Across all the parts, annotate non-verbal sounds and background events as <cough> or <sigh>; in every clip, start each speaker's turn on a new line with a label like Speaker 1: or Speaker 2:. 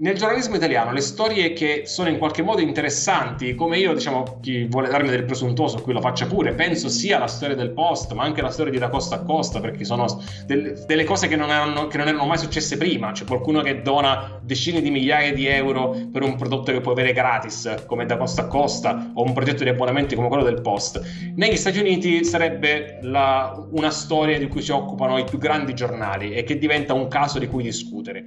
Speaker 1: Nel giornalismo italiano le storie che sono in qualche modo interessanti, come io, diciamo, chi vuole darmi del presuntuoso qui lo faccia pure, penso sia la storia del post, ma anche la storia di Da Costa a Costa, perché sono del, delle cose che non, erano, che non, erano, mai successe prima. C'è qualcuno che dona decine di migliaia di euro per un prodotto che puoi avere gratis, come Da Costa a Costa, o un progetto di abbonamenti come quello del post. Negli Stati Uniti sarebbe la, una storia di cui si occupano i più grandi giornali e che diventa un caso di cui discutere.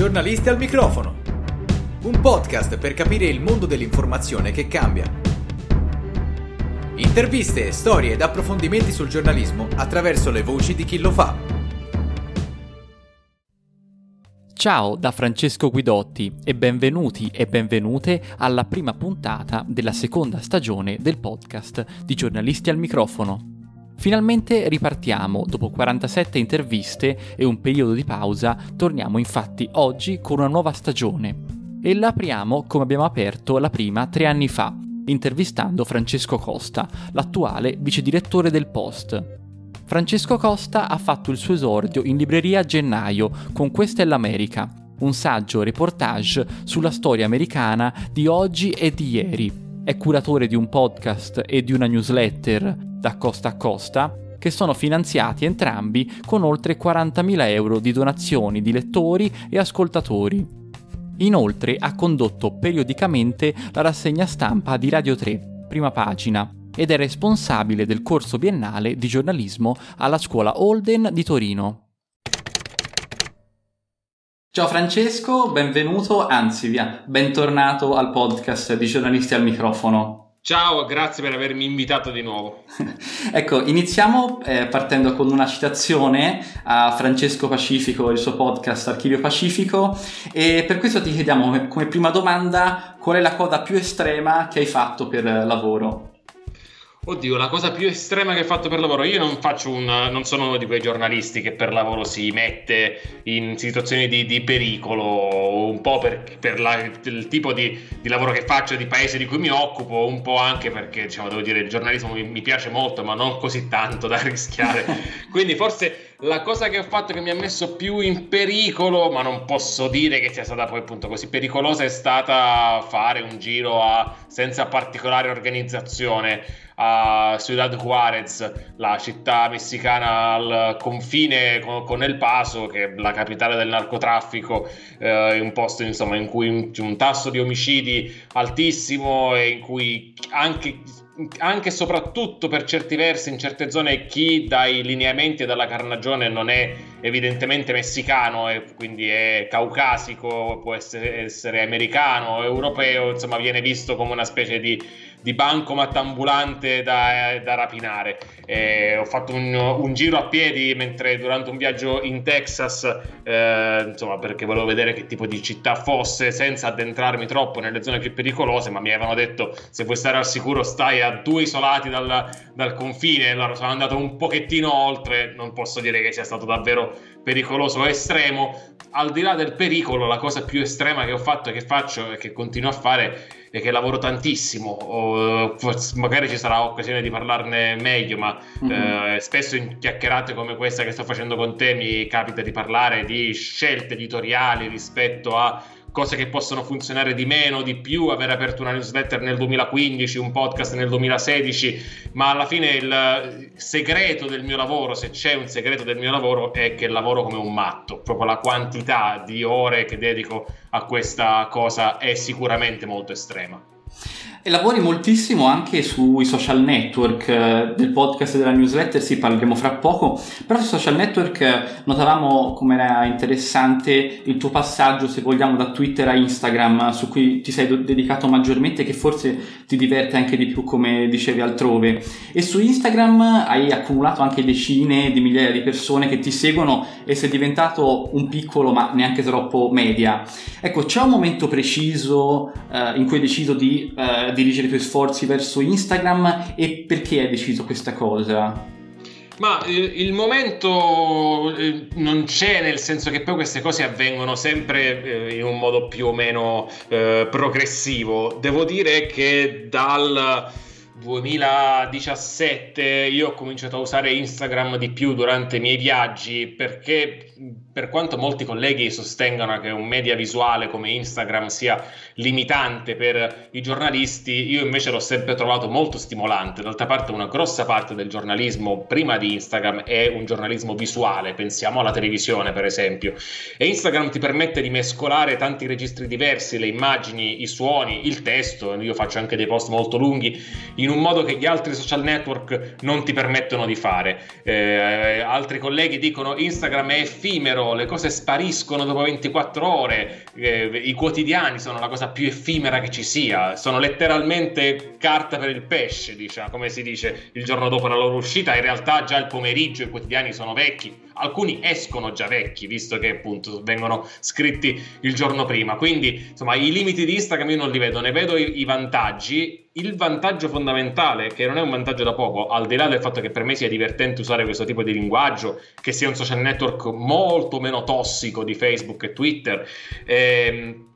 Speaker 2: Giornalisti al microfono. Un podcast per capire il mondo dell'informazione che cambia. Interviste, storie ed approfondimenti sul giornalismo attraverso le voci di chi lo fa.
Speaker 3: Ciao da Francesco Guidotti e benvenuti e benvenute alla prima puntata della seconda stagione del podcast di Giornalisti al microfono. Finalmente ripartiamo, dopo 47 interviste e un periodo di pausa, torniamo infatti oggi con una nuova stagione. E la apriamo come abbiamo aperto la prima tre anni fa, intervistando Francesco Costa, l'attuale vice direttore del Post. Francesco Costa ha fatto il suo esordio in libreria a gennaio con Questa è l'America, un saggio reportage sulla storia americana di oggi e di ieri. È curatore di un podcast e di una newsletter da costa a costa, che sono finanziati entrambi con oltre 40.000 euro di donazioni di lettori e ascoltatori. Inoltre ha condotto periodicamente la rassegna stampa di Radio 3, prima pagina, ed è responsabile del corso biennale di giornalismo alla scuola Holden di Torino. Ciao Francesco, benvenuto, anzi via, bentornato al podcast di giornalisti al microfono.
Speaker 1: Ciao, grazie per avermi invitato di nuovo. <laughs>
Speaker 3: ecco, iniziamo eh, partendo con una citazione a Francesco Pacifico e il suo podcast Archivio Pacifico e per questo ti chiediamo come, prima domanda qual è la cosa più estrema che hai fatto per lavoro?
Speaker 1: Oddio, la cosa più estrema che ho fatto per lavoro, io non faccio un, non sono uno di quei giornalisti che per lavoro si mette in situazioni di, di pericolo, un po' per, per la, il tipo di, di, lavoro che faccio, di paese di cui mi occupo, un po' anche perché, diciamo, devo dire, il giornalismo mi, mi piace molto, ma non così tanto da <laughs> rischiare. Quindi forse la cosa che ho fatto che mi ha messo più in pericolo, ma non posso dire che sia stata poi appunto così pericolosa, è stata fare un giro a, senza particolare organizzazione a Ciudad Juarez, la città messicana al confine con, con El Paso, che è la capitale del narcotraffico, eh, un posto insomma, in cui c'è un tasso di omicidi altissimo e in cui anche anche e soprattutto per certi versi in certe zone chi dai lineamenti e dalla carnagione non è evidentemente messicano e quindi è caucasico, può essere, essere americano, europeo, insomma viene visto come una specie di di bancomat ambulante da, da rapinare. Eh, ho fatto un, un, giro a piedi mentre durante un viaggio in Texas, eh, insomma, perché volevo vedere che tipo di città fosse senza addentrarmi troppo nelle zone più pericolose, ma mi avevano detto se vuoi stare al sicuro stai a due isolati dal, dal confine, allora sono andato un pochettino oltre, non posso dire che sia stato davvero pericoloso o estremo. Al di là del pericolo, la cosa più estrema che ho fatto e che faccio e che continuo a fare e che lavoro tantissimo, o, magari ci sarà occasione di parlarne meglio, ma mm-hmm. eh, spesso in chiacchierate come questa che sto facendo con te mi capita di parlare di scelte editoriali rispetto a cose che possono funzionare di meno, di più, aver aperto una newsletter nel 2015, un podcast nel 2016, ma alla fine il segreto del mio lavoro, se c'è un segreto del mio lavoro, è che lavoro come un matto, proprio la quantità di ore che dedico a questa cosa è sicuramente molto estrema.
Speaker 3: E lavori moltissimo anche sui social network eh, del podcast della newsletter, sì, parleremo fra poco, però sui social network eh, notavamo come era interessante il tuo passaggio, se vogliamo, da Twitter a Instagram, su cui ti sei dedicato maggiormente, che forse ti diverte anche di più, come dicevi altrove. E su Instagram hai accumulato anche decine di migliaia di persone che ti seguono e sei diventato un piccolo, ma neanche troppo media. Ecco, c'è un momento preciso eh, in cui hai deciso di eh, dirigere i tuoi sforzi verso Instagram e perché hai deciso questa cosa?
Speaker 1: Ma il, eh, il momento eh, non c'è, nel senso che poi queste cose avvengono sempre eh, in un modo più o meno progressivo. Devo dire che dal 2017 io ho cominciato a usare Instagram di più durante i miei viaggi perché per quanto molti colleghi sostengano che un media visuale come Instagram sia limitante per i giornalisti, io invece l'ho sempre trovato molto stimolante. D'altra parte una grossa parte del giornalismo prima di Instagram è un giornalismo visuale, pensiamo alla televisione per esempio. E Instagram ti permette di mescolare tanti registri diversi, le immagini, i suoni, il testo, io faccio anche dei post molto lunghi, in un modo che gli altri social network non ti permettono di fare. Eh, altri colleghi dicono Instagram è effimero, le cose spariscono dopo 24 ore, eh, i quotidiani sono la cosa più effimera che ci sia, sono letteralmente carta per il pesce, diciamo, come si dice il giorno dopo la loro uscita, in realtà già il pomeriggio i quotidiani sono vecchi, alcuni escono già vecchi, visto che appunto vengono scritti il giorno prima, quindi insomma i limiti di Instagram io non li vedo, ne vedo i, i vantaggi, il vantaggio fondamentale, che non è un vantaggio da poco, al di là del fatto che per me sia divertente usare questo tipo di linguaggio, che sia un social network molto meno tossico di Facebook e Twitter, ehm,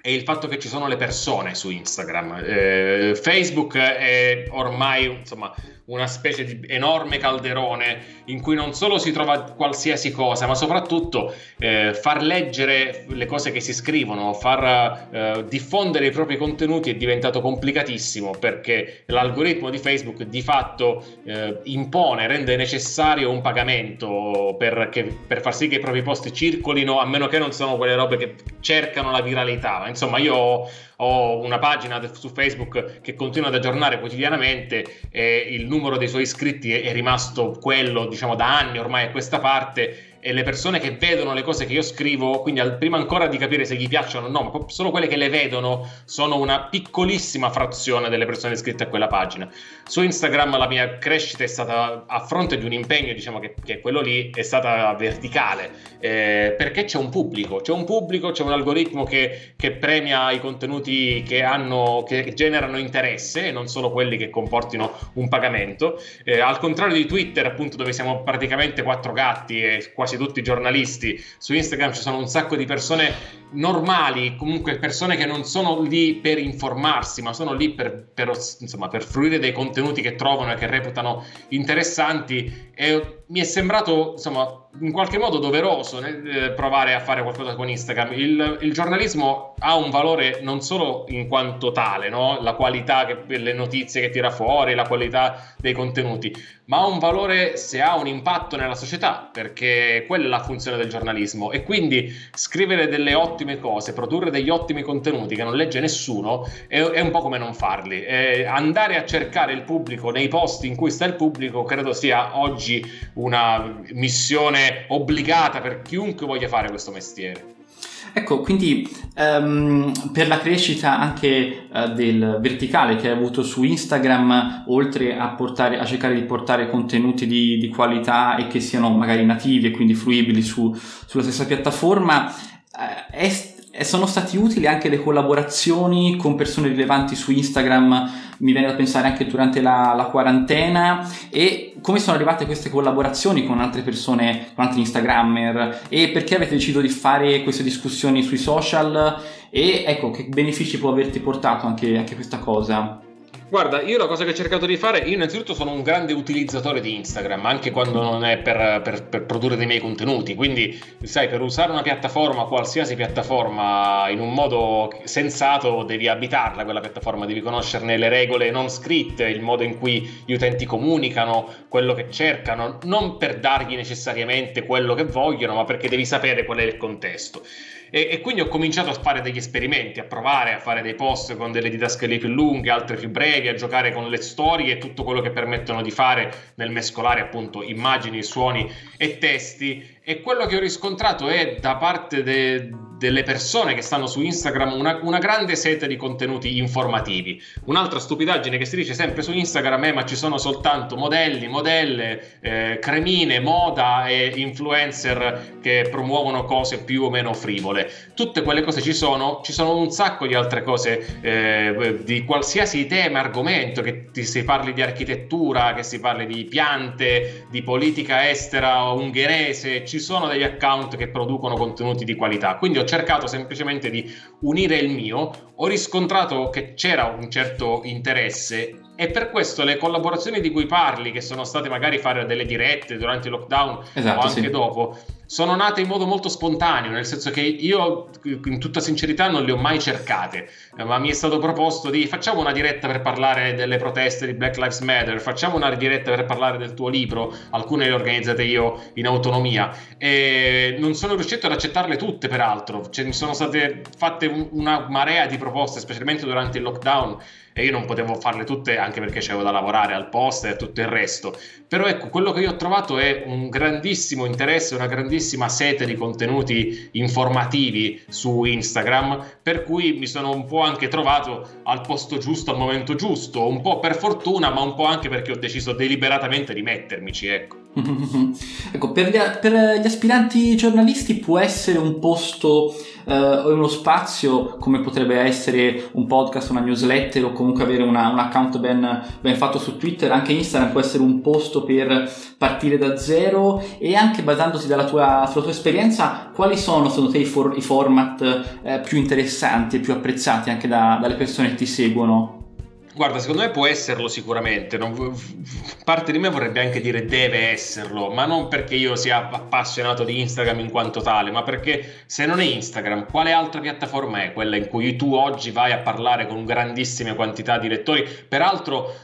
Speaker 1: è il fatto che ci sono le persone su Instagram. Eh, Facebook è ormai, insomma, una specie di enorme calderone in cui non solo si trova qualsiasi cosa, ma soprattutto eh, far leggere le cose che si scrivono, far eh, diffondere i propri contenuti è diventato complicatissimo perché l'algoritmo di Facebook di fatto eh, impone, rende necessario un pagamento per, che, per, far sì che i propri post circolino, a meno che non siano quelle robe che cercano la viralità. Insomma, io ho, una pagina su Facebook che continua ad aggiornare quotidianamente e il numero dei suoi iscritti è rimasto quello, diciamo, da anni ormai a questa parte e le persone che vedono le cose che io scrivo, quindi al, prima ancora di capire se gli piacciono o no, ma solo quelle che le vedono sono una piccolissima frazione delle persone iscritte a quella pagina. Su Instagram la mia crescita è stata a fronte di un impegno, diciamo che, che quello lì è stata verticale, eh, perché c'è un pubblico, c'è un pubblico, c'è un algoritmo che, che premia i contenuti che, hanno, che generano interesse e non solo quelli che comportino un pagamento. Eh, al contrario di Twitter, appunto, dove siamo praticamente quattro gatti e quasi quasi tutti giornalisti, su Instagram ci sono un sacco di persone normali, comunque persone che non sono lì per informarsi, ma sono lì per, per, insomma, per fruire dei contenuti che trovano e che reputano interessanti. E mi è sembrato, insomma, in qualche modo doveroso eh, provare a fare qualcosa con Instagram. Il, il, giornalismo ha un valore non solo in quanto tale, no? la qualità delle notizie che tira fuori, la qualità dei contenuti, ma ha un valore se ha un impatto nella società, perché quella è la funzione del giornalismo. E quindi scrivere delle ottime cose, produrre degli ottimi contenuti che non legge nessuno, è, è un po' come non farli. E andare a cercare il pubblico nei posti in cui sta il pubblico credo sia oggi una missione obbligata per chiunque voglia fare questo mestiere.
Speaker 3: Ecco, quindi um, per la crescita anche uh, del verticale che hai avuto su Instagram, oltre a, portare, a cercare di portare contenuti di, di, qualità e che siano magari nativi e quindi fruibili su, sulla stessa piattaforma, uh, è sono stati utili anche le collaborazioni con persone rilevanti su Instagram, mi viene da pensare anche durante la, la, quarantena. E come sono arrivate queste collaborazioni con altre persone, con altri Instagrammer? E perché avete deciso di fare queste discussioni sui social? E ecco che benefici può averti portato anche, anche questa cosa?
Speaker 1: Guarda, io la cosa che ho cercato di fare, io innanzitutto sono un grande utilizzatore di Instagram, anche quando non è per, per, per, produrre dei miei contenuti, quindi sai, per usare una piattaforma, qualsiasi piattaforma, in un modo sensato devi abitarla quella piattaforma, devi conoscerne le regole non scritte, il modo in cui gli utenti comunicano, quello che cercano, non per dargli necessariamente quello che vogliono, ma perché devi sapere qual è il contesto. E, e, quindi ho cominciato a fare degli esperimenti, a provare a fare dei post con delle didascalie più lunghe, altre più brevi, a giocare con le storie e tutto quello che permettono di fare nel mescolare appunto immagini, suoni e testi. E quello che ho riscontrato è da parte de, delle persone che stanno su Instagram una, una, grande sete di contenuti informativi. Un'altra stupidaggine che si dice sempre su Instagram è ma ci sono soltanto modelli, modelle, eh, cremine, moda e influencer che promuovono cose più o meno frivole. Tutte quelle cose ci sono, ci sono un sacco di altre cose eh, di qualsiasi tema, argomento, che si parli di architettura, che si parli di piante, di politica estera ungherese, ci sono degli account che producono contenuti di qualità. Quindi ho cercato semplicemente di unire il mio, ho riscontrato che c'era un certo interesse e per questo le collaborazioni di cui parli, che sono state magari fare delle dirette durante il lockdown esatto, o anche sì. dopo, sono nate in modo molto spontaneo, nel senso che io in tutta sincerità non le ho mai cercate, ma mi è stato proposto di facciamo una diretta per parlare delle proteste di Black Lives Matter, facciamo una diretta per parlare del tuo libro, alcune le ho organizzate io in autonomia. E non sono riuscito ad accettarle tutte peraltro, cioè, mi sono state fatte una marea di proposte, specialmente durante il lockdown e io non potevo farle tutte anche perché c'avevo da lavorare al post e tutto il resto. Però ecco, quello che io ho trovato è un grandissimo interesse, una grandissima sete di contenuti informativi su Instagram, per cui mi sono un po' anche trovato al posto giusto, al momento giusto, un po' per fortuna, ma un po' anche perché ho deciso deliberatamente di mettermici, ecco.
Speaker 3: Ecco, per gli, per gli, aspiranti giornalisti può essere un posto eh, o uno spazio come potrebbe essere un podcast, una newsletter o comunque avere una, un account ben, ben, fatto su Twitter, anche Instagram può essere un posto per partire da zero e anche basandosi dalla tua, sulla tua esperienza, quali sono secondo te i, for, i format eh, più interessanti e più apprezzati anche da, dalle persone che ti seguono?
Speaker 1: Guarda, secondo me può esserlo sicuramente. Non, parte di me vorrebbe anche dire deve esserlo, ma non perché io sia appassionato di Instagram in quanto tale, ma perché se non è Instagram, quale altra piattaforma è quella in cui tu oggi vai a parlare con grandissime quantità di lettori? Peraltro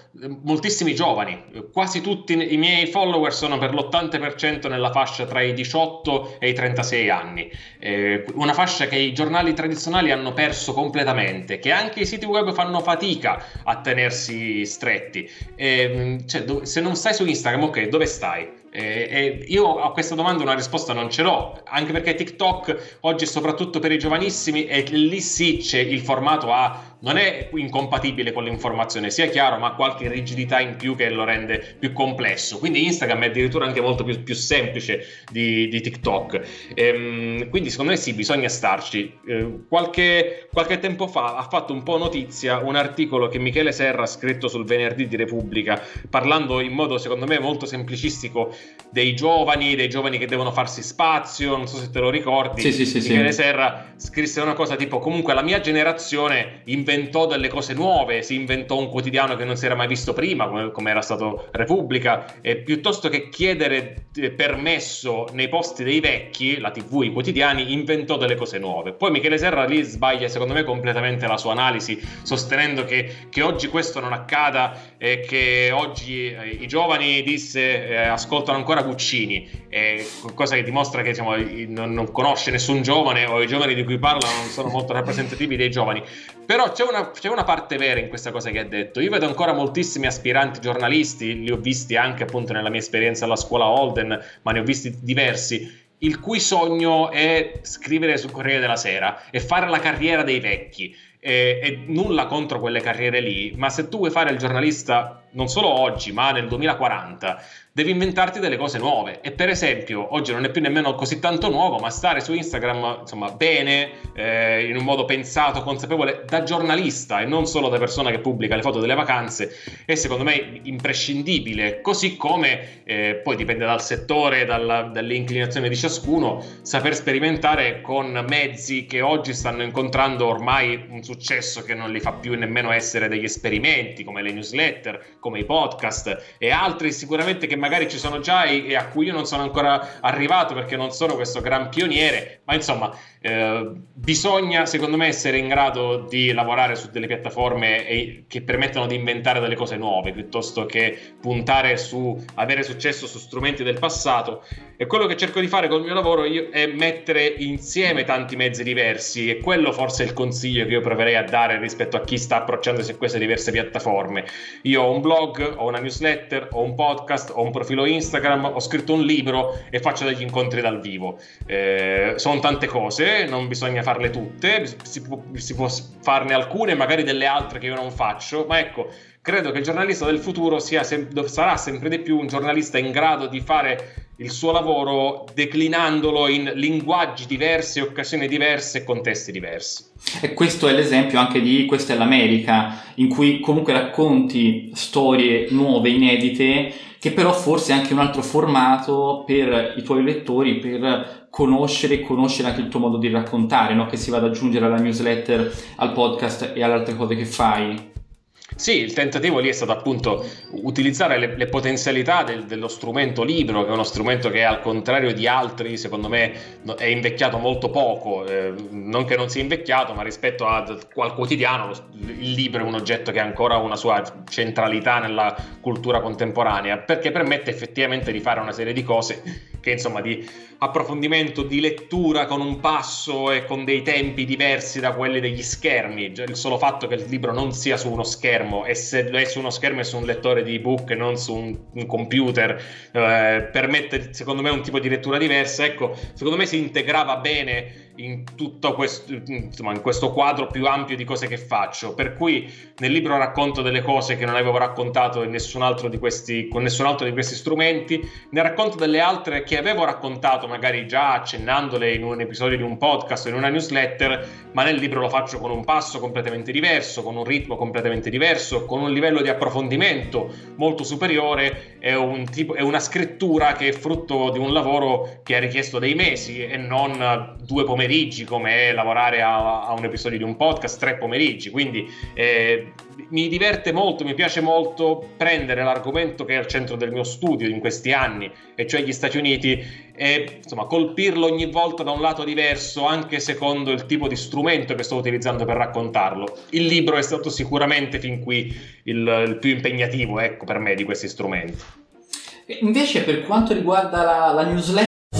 Speaker 1: moltissimi giovani, quasi tutti i miei follower sono per l'80% nella fascia tra i 18 e i 36 anni, eh, una fascia che i giornali tradizionali hanno perso completamente, che anche i siti web fanno fatica a tenersi stretti. Eh, cioè, se non stai su Instagram, ok, dove stai? Eh, io a questa domanda una risposta non ce l'ho, anche perché TikTok oggi soprattutto per i giovanissimi e lì sì c'è il formato A non è incompatibile con l'informazione, sia chiaro, ma ha qualche rigidità in più che lo rende più complesso. Quindi Instagram è addirittura anche molto più, più semplice di, di TikTok. Ehm, quindi secondo me sì, bisogna starci. Ehm, qualche, qualche, tempo fa ha fatto un po' notizia un articolo che Michele Serra ha scritto sul venerdì di Repubblica, parlando in modo secondo me molto semplicistico dei giovani, dei giovani che devono farsi spazio, non so se te lo ricordi.
Speaker 3: Sì, sì, sì,
Speaker 1: Michele Serra scrisse una cosa tipo comunque la mia generazione inventò delle cose nuove, si inventò un quotidiano che non si era mai visto prima, come, come era stato Repubblica, e piuttosto che chiedere eh, permesso nei posti dei vecchi, la TV, i quotidiani, inventò delle cose nuove. Poi Michele Serra lì sbaglia, secondo me, completamente la sua analisi, sostenendo che, che oggi questo non accada e che oggi eh, i giovani, disse, eh, ascoltano ancora Guccini, eh, cosa che dimostra che diciamo, non, non conosce nessun giovane o i giovani di cui parla non sono molto <laughs> rappresentativi dei giovani. Però c'è una, c'è una, parte vera in questa cosa che ha detto. Io vedo ancora moltissimi aspiranti giornalisti, li ho visti anche appunto nella mia esperienza alla scuola Holden, ma ne ho visti diversi, il cui sogno è scrivere sul Corriere della Sera e fare la carriera dei vecchi. E, e nulla contro quelle carriere lì, ma se tu vuoi fare il giornalista non solo oggi, ma nel 2040, devi inventarti delle cose nuove. E per esempio, oggi non è più nemmeno così tanto nuovo, ma stare su Instagram, insomma, bene, eh, in un modo pensato, consapevole, da giornalista e non solo da persona che pubblica le foto delle vacanze, è secondo me imprescindibile. Così come, eh, poi dipende dal settore, dalla, dalle inclinazioni di ciascuno, saper sperimentare con mezzi che oggi stanno incontrando ormai un successo che non li fa più nemmeno essere degli esperimenti come le newsletter, come i podcast e altri sicuramente che magari ci sono già e a cui io non sono ancora arrivato perché non sono questo gran pioniere, ma insomma eh, bisogna secondo me essere in grado di lavorare su delle piattaforme e, che permettano di inventare delle cose nuove piuttosto che puntare su avere successo su strumenti del passato. E quello che cerco di fare col mio lavoro è mettere insieme tanti mezzi diversi e quello forse è il consiglio che io proverei a dare rispetto a chi sta approcciandosi a queste diverse piattaforme. Io ho un blog, ho una newsletter, ho un podcast, ho un profilo Instagram, ho scritto un libro e faccio degli incontri dal vivo. Eh, sono tante cose non bisogna farle tutte, si può, si può farne alcune, magari delle altre che io non faccio, ma ecco, credo che il giornalista del futuro sem- sarà sempre di più un giornalista in grado di fare il suo lavoro declinandolo in linguaggi diversi, occasioni diverse e contesti diversi.
Speaker 3: E questo è l'esempio anche di Questa è l'America, in cui comunque racconti storie nuove, inedite, che però forse è anche un altro formato per i tuoi lettori, per conoscere e conoscere anche il tuo modo di raccontare, no? che si va ad aggiungere alla newsletter, al podcast e alle altre cose che fai.
Speaker 1: Sì, il tentativo lì è stato appunto utilizzare le, le potenzialità del, dello strumento libro, che è uno strumento che al contrario di altri, secondo me, è invecchiato molto poco. Eh, non che non sia invecchiato, ma rispetto a, al quotidiano, il libro è un oggetto che ha ancora una sua centralità nella cultura contemporanea, perché permette effettivamente di fare una serie di cose che insomma di approfondimento, di lettura con un passo e con dei tempi diversi da quelli degli schermi. Il solo fatto che il libro non sia su uno schermo e se è su uno schermo è su un lettore di ebook e non su un, un computer eh, permette secondo me un tipo di lettura diversa. Ecco, secondo me si integrava bene in tutto questo, insomma, in questo quadro più ampio di cose che faccio. Per cui nel libro racconto delle cose che non avevo raccontato nessun questi, con nessun altro di questi strumenti, ne racconto delle altre che avevo raccontato magari già accennandole in un episodio di un podcast o in una newsletter, ma nel libro lo faccio con un passo completamente diverso, con un ritmo completamente diverso, con un livello di approfondimento molto superiore e un tipo, è una scrittura che è frutto di un lavoro che ha richiesto dei mesi e non due pomeriggi pomeriggi come lavorare a, a, un episodio di un podcast, tre pomeriggi, quindi eh, mi diverte molto, mi piace molto prendere l'argomento che è al centro del mio studio in questi anni, e cioè gli Stati Uniti, e insomma colpirlo ogni volta da un lato diverso, anche secondo il tipo di strumento che sto utilizzando per raccontarlo. Il libro è stato sicuramente fin qui il, il più impegnativo, ecco, per me di questi strumenti.
Speaker 3: Invece per quanto riguarda la, la newsletter,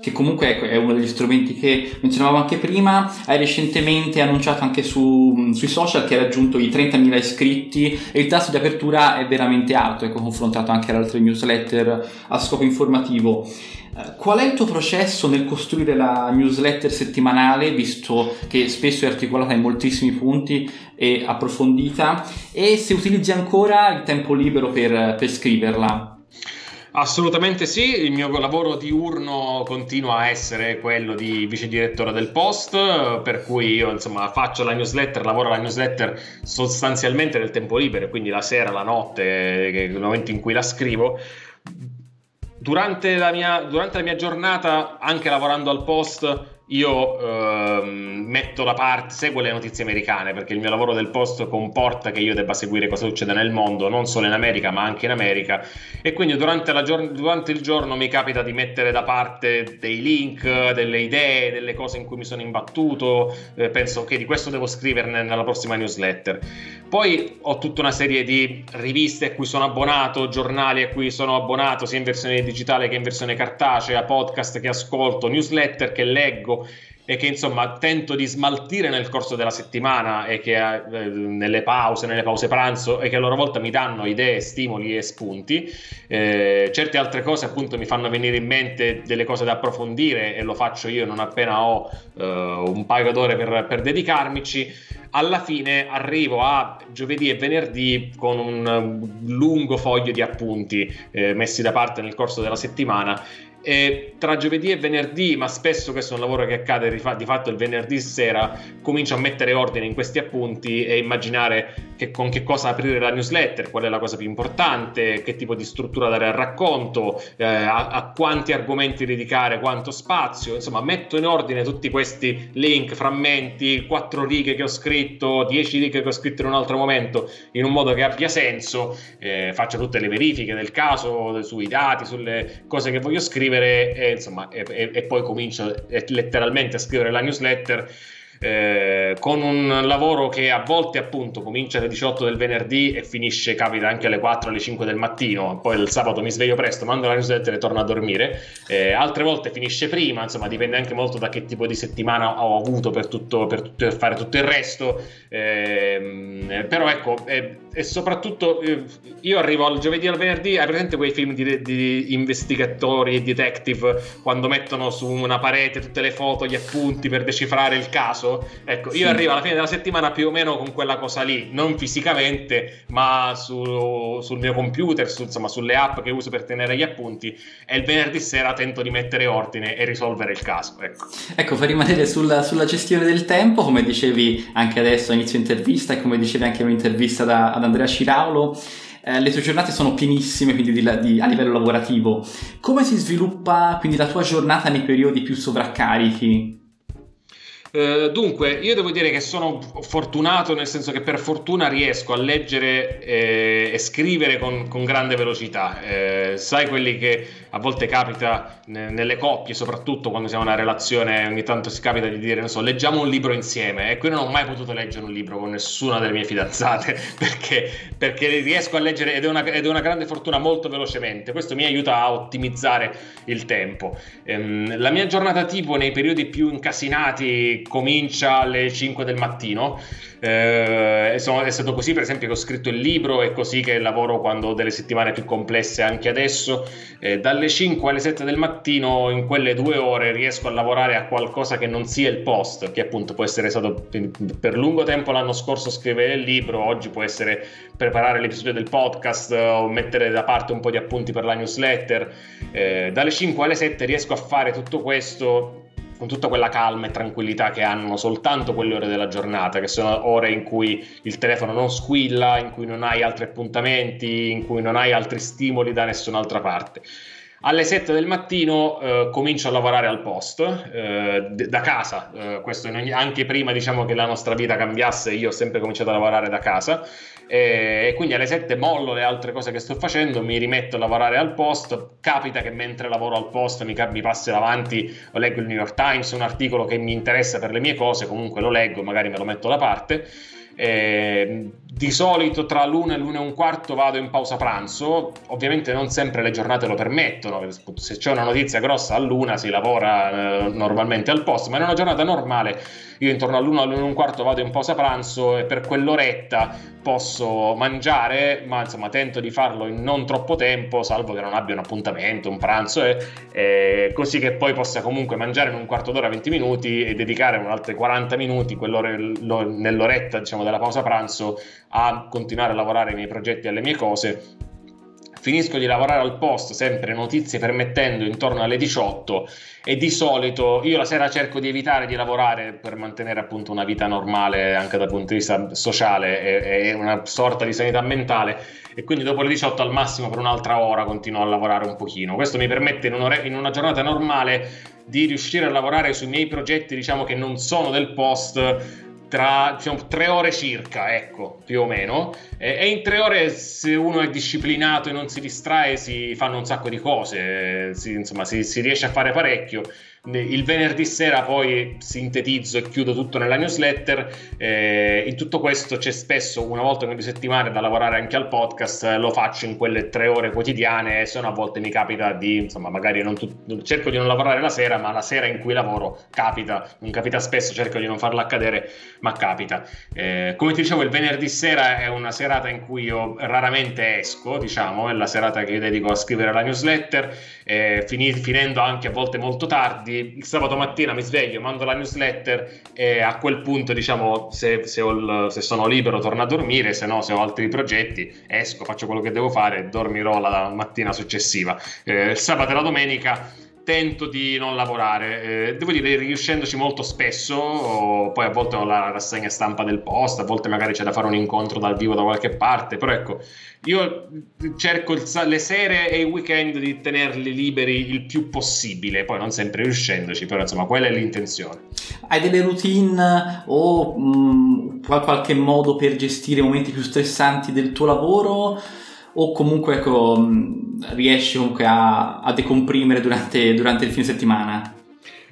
Speaker 3: Che comunque ecco, è uno degli strumenti che menzionavamo anche prima, hai recentemente annunciato anche su, sui social che ha raggiunto i 30.000 iscritti e il tasso di apertura è veramente alto, ecco, confrontato anche ad altre newsletter a scopo informativo. Eh, qual è il tuo processo nel costruire la newsletter settimanale, visto che spesso è articolata in moltissimi punti e approfondita, e se utilizzi ancora il tempo libero per, per scriverla?
Speaker 1: Assolutamente sì, il mio lavoro diurno continua a essere quello di vice direttore del post, per cui io insomma faccio la newsletter, lavoro la newsletter sostanzialmente nel tempo libero, quindi la sera, la notte, nel momento in cui la scrivo. Durante la, mia, durante la mia giornata, anche lavorando al post, io ehm, metto da parte, seguo le notizie americane perché il mio lavoro del post comporta che io debba seguire cosa succede nel mondo, non solo in America ma anche in America e quindi durante, gior- durante il giorno mi capita di mettere da parte dei link, delle idee, delle cose in cui mi sono imbattuto, eh, penso che di questo devo scriverne nella prossima newsletter. Poi ho tutta una serie di riviste a cui sono abbonato, giornali a cui sono abbonato sia in versione digitale che in versione cartacea, podcast che ascolto, newsletter che leggo e che insomma tento di smaltire nel corso della settimana e che eh, nelle pause, nelle pause pranzo e che a loro volta mi danno idee, stimoli e spunti. Eh, certe altre cose appunto mi fanno venire in mente delle cose da approfondire e lo faccio io non appena ho eh, un paio d'ore per, per dedicarmici alla fine arrivo a giovedì e venerdì con un lungo foglio di appunti eh, messi da parte nel corso della settimana e tra giovedì e venerdì, ma spesso questo è un lavoro che accade di fatto il venerdì sera, comincio a mettere ordine in questi appunti e immaginare che, con che cosa aprire la newsletter, qual è la cosa più importante, che tipo di struttura dare al racconto, eh, a, a, quanti argomenti dedicare, quanto spazio, insomma metto in ordine tutti questi link, frammenti, quattro righe che ho scritto, dieci righe che ho scritto in un altro momento, in un modo che abbia senso, eh, faccio tutte le verifiche del caso, sui dati, sulle cose che voglio scrivere scrivere e, insomma, e, e, e poi comincio letteralmente a scrivere la newsletter eh, con un lavoro che a volte appunto comincia alle 18 del venerdì e finisce, capita anche alle 4, alle 5 del mattino, poi il sabato mi sveglio presto, mando la newsletter e torno a dormire, eh, altre volte finisce prima, insomma dipende anche molto da che tipo di settimana ho avuto per, tutto, per, tutto, per fare tutto il resto, eh, però ecco, e soprattutto eh, io arrivo al giovedì al venerdì, hai presente quei film di, di investigatori e detective quando mettono su una parete tutte le foto, gli appunti per decifrare il caso? Caso, ecco, io sì. arrivo alla fine della settimana più o meno con quella cosa lì, non fisicamente, ma su, sul mio computer, su, insomma, sulle app che uso per tenere gli appunti, e il venerdì sera tento di mettere ordine e risolvere il caso. Ecco,
Speaker 3: ecco per rimanere sulla, sulla gestione del tempo, come dicevi anche adesso a inizio intervista e come dicevi anche in un'intervista da, ad Andrea Ciraulo, eh, le tue giornate sono pienissime, quindi di, di, a livello lavorativo. Come si sviluppa quindi la tua giornata nei periodi più sovraccarichi?
Speaker 1: Eh, dunque, io devo dire che sono fortunato nel senso che per fortuna riesco a leggere eh, e scrivere con, con grande velocità. Eh, sai quelli che a volte capita n- nelle coppie, soprattutto quando siamo in una relazione, ogni tanto si capita di dire, non so, leggiamo un libro insieme. Ecco, io non ho mai potuto leggere un libro con nessuna delle mie fidanzate <laughs> perché, perché riesco a leggere ed è, una, ed è, una, grande fortuna molto velocemente. Questo mi aiuta a ottimizzare il tempo. Ehm, la mia giornata tipo nei periodi più incasinati comincia alle 5 del mattino. Eh, sono, è stato così, per esempio, che ho scritto il libro, è così che lavoro quando ho delle settimane più complesse anche adesso. Eh, dalle 5 alle 7 del mattino, in quelle due ore, riesco a lavorare a qualcosa che non sia il post, che appunto può essere stato per lungo tempo l'anno scorso scrivere il libro, oggi può essere preparare l'episodio del podcast o mettere da parte un po' di appunti per la newsletter. Eh, dalle 5 alle 7 riesco a fare tutto questo con tutta quella calma e tranquillità che hanno soltanto quelle ore della giornata, che sono ore in cui il telefono non squilla, in cui non hai altri appuntamenti, in cui non hai altri stimoli da nessun'altra parte. Alle 7 del mattino eh, comincio a lavorare al post eh, d- da casa, eh, questo ogni, anche prima diciamo che la nostra vita cambiasse, io ho sempre cominciato a lavorare da casa. E, quindi alle 7 mollo le altre cose che sto facendo, mi rimetto a lavorare al post, capita che mentre lavoro al post mi, mi passi davanti leggo il New York Times, un articolo che mi interessa per le mie cose, comunque lo leggo, magari me lo metto da parte. Eh, di solito tra l'una e l'una e un quarto vado in pausa pranzo, ovviamente non sempre le giornate lo permettono, se c'è una notizia grossa all'una si lavora eh, normalmente al posto, ma in una giornata normale io intorno all'una all'una e un quarto vado in pausa pranzo e per quell'oretta posso mangiare, ma insomma tento di farlo in non troppo tempo, salvo che non abbia un appuntamento, un pranzo, e, e così che poi possa comunque mangiare in un quarto d'ora, 20 minuti e dedicare un altri 40 minuti nell'oretta diciamo, della pausa pranzo a continuare a lavorare ai miei progetti e alle mie cose finisco di lavorare al posto, sempre notizie permettendo, intorno alle 18 e di solito io la sera cerco di evitare di lavorare per mantenere appunto una vita normale anche dal punto di vista sociale e, e una sorta di sanità mentale e quindi dopo le 18 al massimo per un'altra ora continuo a lavorare un pochino. Questo mi permette in, in una giornata normale di riuscire a lavorare sui miei progetti diciamo che non sono del post tra diciamo, tre ore circa, ecco, più o meno. E, e, in tre ore, se uno è disciplinato e non si distrae, si fanno un sacco di cose, si, insomma, si, si riesce a fare parecchio. Il venerdì sera poi sintetizzo e chiudo tutto nella newsletter. Eh, in tutto questo c'è spesso una volta ogni due settimane da lavorare anche al podcast, lo faccio in quelle tre ore quotidiane, se no a volte mi capita di, insomma, magari non tu- cerco di non lavorare la sera, ma la sera in cui lavoro capita, non capita spesso, cerco di non farla accadere, ma capita. Eh, come ti dicevo, il venerdì sera è una serata in cui io raramente esco, diciamo, è la serata che io dedico a scrivere la newsletter, eh, finendo anche a volte molto tardi il sabato mattina mi sveglio, mando la newsletter e a quel punto, diciamo, se, se, il, se sono libero torno a dormire, se no, se ho altri progetti, esco, faccio quello che devo fare e dormirò la mattina successiva. Eh, il sabato e la domenica tento di non lavorare. Eh, devo dire, riuscendoci molto spesso, poi a volte ho la rassegna stampa del post, a volte magari c'è da fare un incontro dal vivo da qualche parte, però ecco, io cerco il, le sere e i weekend di tenerli liberi il più possibile, poi non sempre riuscendoci, però insomma quella è l'intenzione.
Speaker 3: Hai delle routine o mh, qualche modo per gestire momenti più stressanti del tuo lavoro? O comunque ecco, riesci comunque a, a decomprimere durante, durante il fine settimana?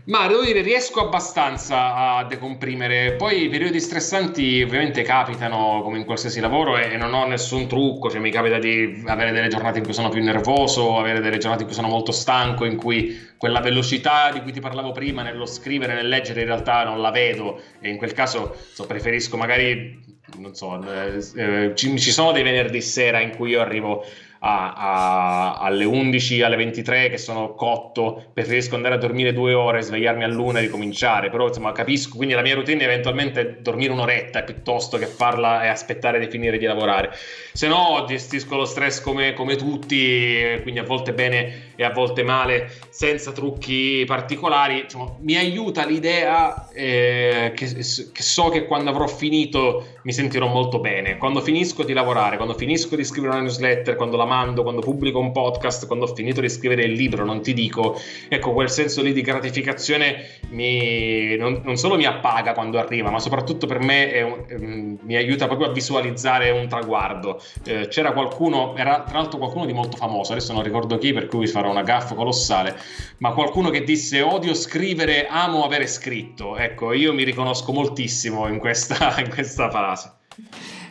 Speaker 1: Ma devo dire, riesco abbastanza a decomprimere. Poi i periodi stressanti ovviamente capitano come in qualsiasi lavoro e non ho nessun trucco. Cioè, mi capita di avere delle giornate in cui sono più nervoso, avere delle giornate in cui sono molto stanco, in cui quella velocità di cui ti parlavo prima nello scrivere, nel leggere, in realtà non la vedo. E in quel caso so, preferisco magari non so, eh, eh, ci, ci, sono dei venerdì sera in cui io arrivo a, a, alle 11, alle 23 che sono cotto, preferisco andare a dormire due ore, svegliarmi a luna e ricominciare, però insomma capisco, quindi la mia routine eventualmente è dormire un'oretta piuttosto che farla e aspettare di finire di lavorare. Se no gestisco lo stress come, come tutti, quindi a volte bene e a volte male, senza trucchi particolari, insomma, mi aiuta l'idea eh, che, che so che quando avrò finito mi sentirò molto bene. Quando finisco di lavorare, quando finisco di scrivere una newsletter, quando la mando, quando pubblico un podcast, quando ho finito di scrivere il libro, non ti dico, ecco, quel senso lì di gratificazione mi, non, non, solo mi appaga quando arriva, ma soprattutto per me un, um, mi aiuta proprio a visualizzare un traguardo. Eh, c'era qualcuno, era tra l'altro qualcuno di molto famoso, adesso non ricordo chi, per cui farò una gaffa colossale, ma qualcuno che disse odio scrivere, amo avere scritto. Ecco, io mi riconosco moltissimo in questa, <laughs> in questa frase.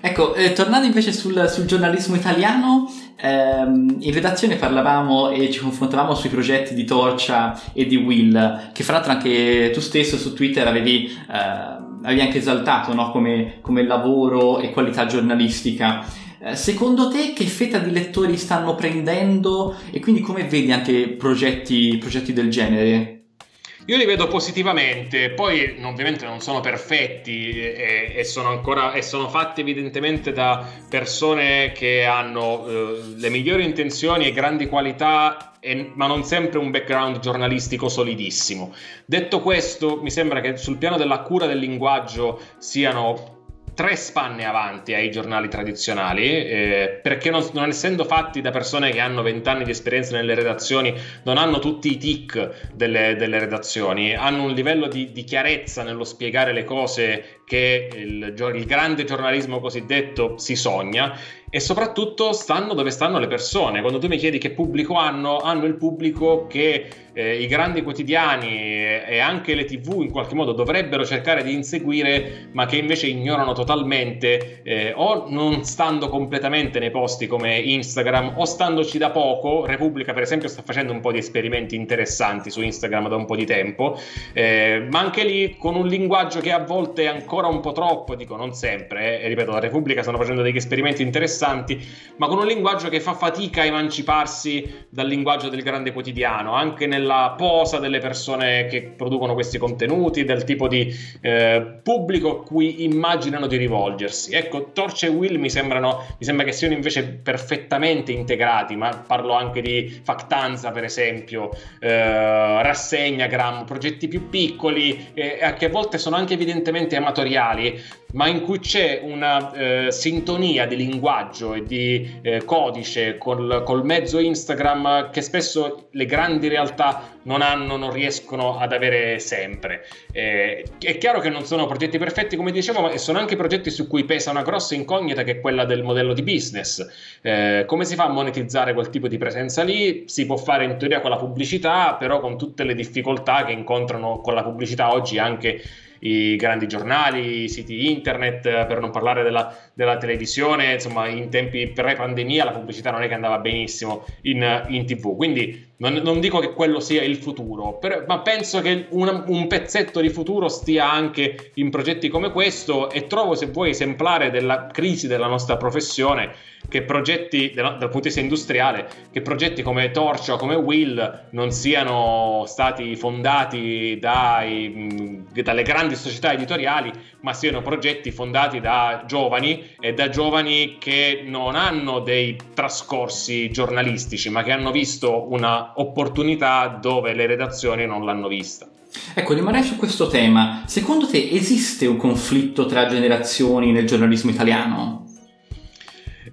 Speaker 3: Ecco, eh, tornando invece sul, sul giornalismo italiano, ehm, in redazione parlavamo e ci confrontavamo sui progetti di Torcia e di Will, che fra l'altro anche tu stesso su Twitter avevi, eh, avevi anche esaltato no? come, come lavoro e qualità giornalistica. Eh, secondo te che fetta di lettori stanno prendendo e quindi come vedi anche progetti, progetti del genere?
Speaker 1: Io li vedo positivamente, poi ovviamente non sono perfetti e, e, sono, ancora, e sono fatti evidentemente da persone che hanno eh, le migliori intenzioni e grandi qualità, e, ma non sempre un background giornalistico solidissimo. Detto questo, mi sembra che sul piano della cura del linguaggio siano tre spanne avanti ai giornali tradizionali, eh, perché non, non, essendo fatti da persone che hanno vent'anni di esperienza nelle redazioni, non hanno tutti i tic delle, delle redazioni, hanno un livello di, di, chiarezza nello spiegare le cose che il, il grande giornalismo cosiddetto si sogna e soprattutto stanno dove stanno le persone. Quando tu mi chiedi che pubblico hanno, hanno il pubblico che eh, i grandi quotidiani e anche le tv in qualche modo dovrebbero cercare di inseguire, ma che invece ignorano totalmente eh, o non stando completamente nei posti come Instagram o standoci da poco. Repubblica, per esempio, sta facendo un po' di esperimenti interessanti su Instagram da un po' di tempo, eh, ma anche lì con un linguaggio che a volte è ancora un po' troppo, dico non sempre, eh, e ripeto, la Repubblica stanno facendo degli esperimenti interessanti, ma con un linguaggio che fa fatica a emanciparsi dal linguaggio del grande quotidiano, anche nel della posa delle persone che producono questi contenuti, del tipo di eh, pubblico a cui immaginano di rivolgersi. Ecco, Torce e Will mi, sembrano, mi sembra che siano invece perfettamente integrati, ma parlo anche di Factanza, per esempio, eh, Rassegnagram, progetti più piccoli, eh, che a volte sono anche evidentemente amatoriali, ma in cui c'è una eh, sintonia di linguaggio e di eh, codice col, col, mezzo Instagram che spesso le grandi realtà non hanno, non riescono ad avere sempre. Eh, è chiaro che non sono progetti perfetti, come dicevo, ma sono anche progetti su cui pesa una grossa incognita che è quella del modello di business. Eh, come si fa a monetizzare quel tipo di presenza lì? Si può fare in teoria con la pubblicità, però con tutte le difficoltà che incontrano con la pubblicità oggi anche i grandi giornali, i siti internet, per non parlare della, della televisione, insomma in tempi pre-pandemia la pubblicità non è che andava benissimo in, in tv, quindi non, non, dico che quello sia il futuro, per, ma penso che una, un pezzetto di futuro stia anche in progetti come questo e trovo se vuoi esemplare della crisi della nostra professione che progetti dal punto di vista industriale, che progetti come Torcia o come Will non siano stati fondati dai, dalle grandi società editoriali, ma siano progetti fondati da giovani e da giovani che non hanno dei trascorsi giornalistici, ma che hanno visto una opportunità dove le redazioni non l'hanno vista.
Speaker 3: Ecco, rimarrei su questo tema. Secondo te esiste un conflitto tra generazioni nel giornalismo italiano?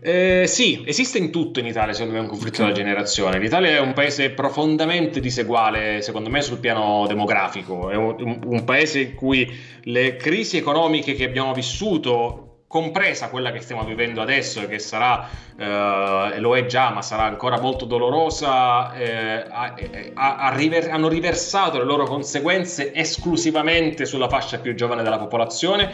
Speaker 1: Eh, sì, esiste in tutto in Italia, secondo me, un conflitto della generazione. L'Italia è un paese profondamente diseguale, secondo me, sul piano demografico. È un, un paese in cui le crisi economiche che abbiamo vissuto compresa quella che stiamo vivendo adesso e che sarà, eh, lo è già, ma sarà ancora molto dolorosa, eh, a, a, a river- hanno riversato le loro conseguenze esclusivamente sulla fascia più giovane della popolazione,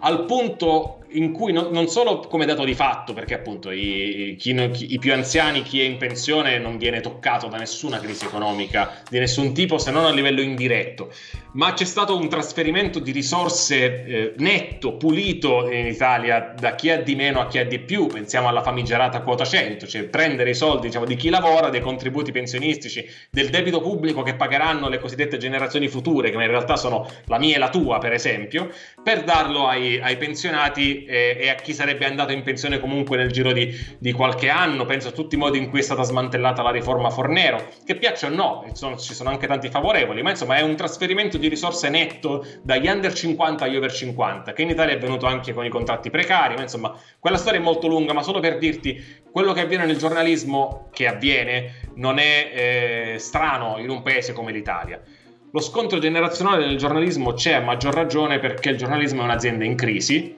Speaker 1: al punto in cui non, non, solo come dato di fatto, perché appunto i, chi, chi, i, più anziani, chi è in pensione non viene toccato da nessuna crisi economica di nessun tipo se non a livello indiretto, ma c'è stato un trasferimento di risorse eh, netto, pulito in Italia da chi ha di meno a chi ha di più, pensiamo alla famigerata quota 100, cioè prendere i soldi diciamo, di chi lavora, dei contributi pensionistici, del debito pubblico che pagheranno le cosiddette generazioni future, che in realtà sono la mia e la tua per esempio, per darlo ai, ai pensionati e, e, a chi sarebbe andato in pensione comunque nel giro di, di, qualche anno. Penso a tutti i modi in cui è stata smantellata la riforma Fornero, che piaccia o no, sono, ci sono anche tanti favorevoli, ma insomma è un trasferimento di risorse netto dagli under 50 agli over 50, che in Italia è avvenuto anche con i contratti precari, ma insomma quella storia è molto lunga, ma solo per dirti quello che avviene nel giornalismo, che avviene, non è eh, strano in un paese come l'Italia. Lo scontro generazionale nel giornalismo c'è a maggior ragione perché il giornalismo è un'azienda in crisi,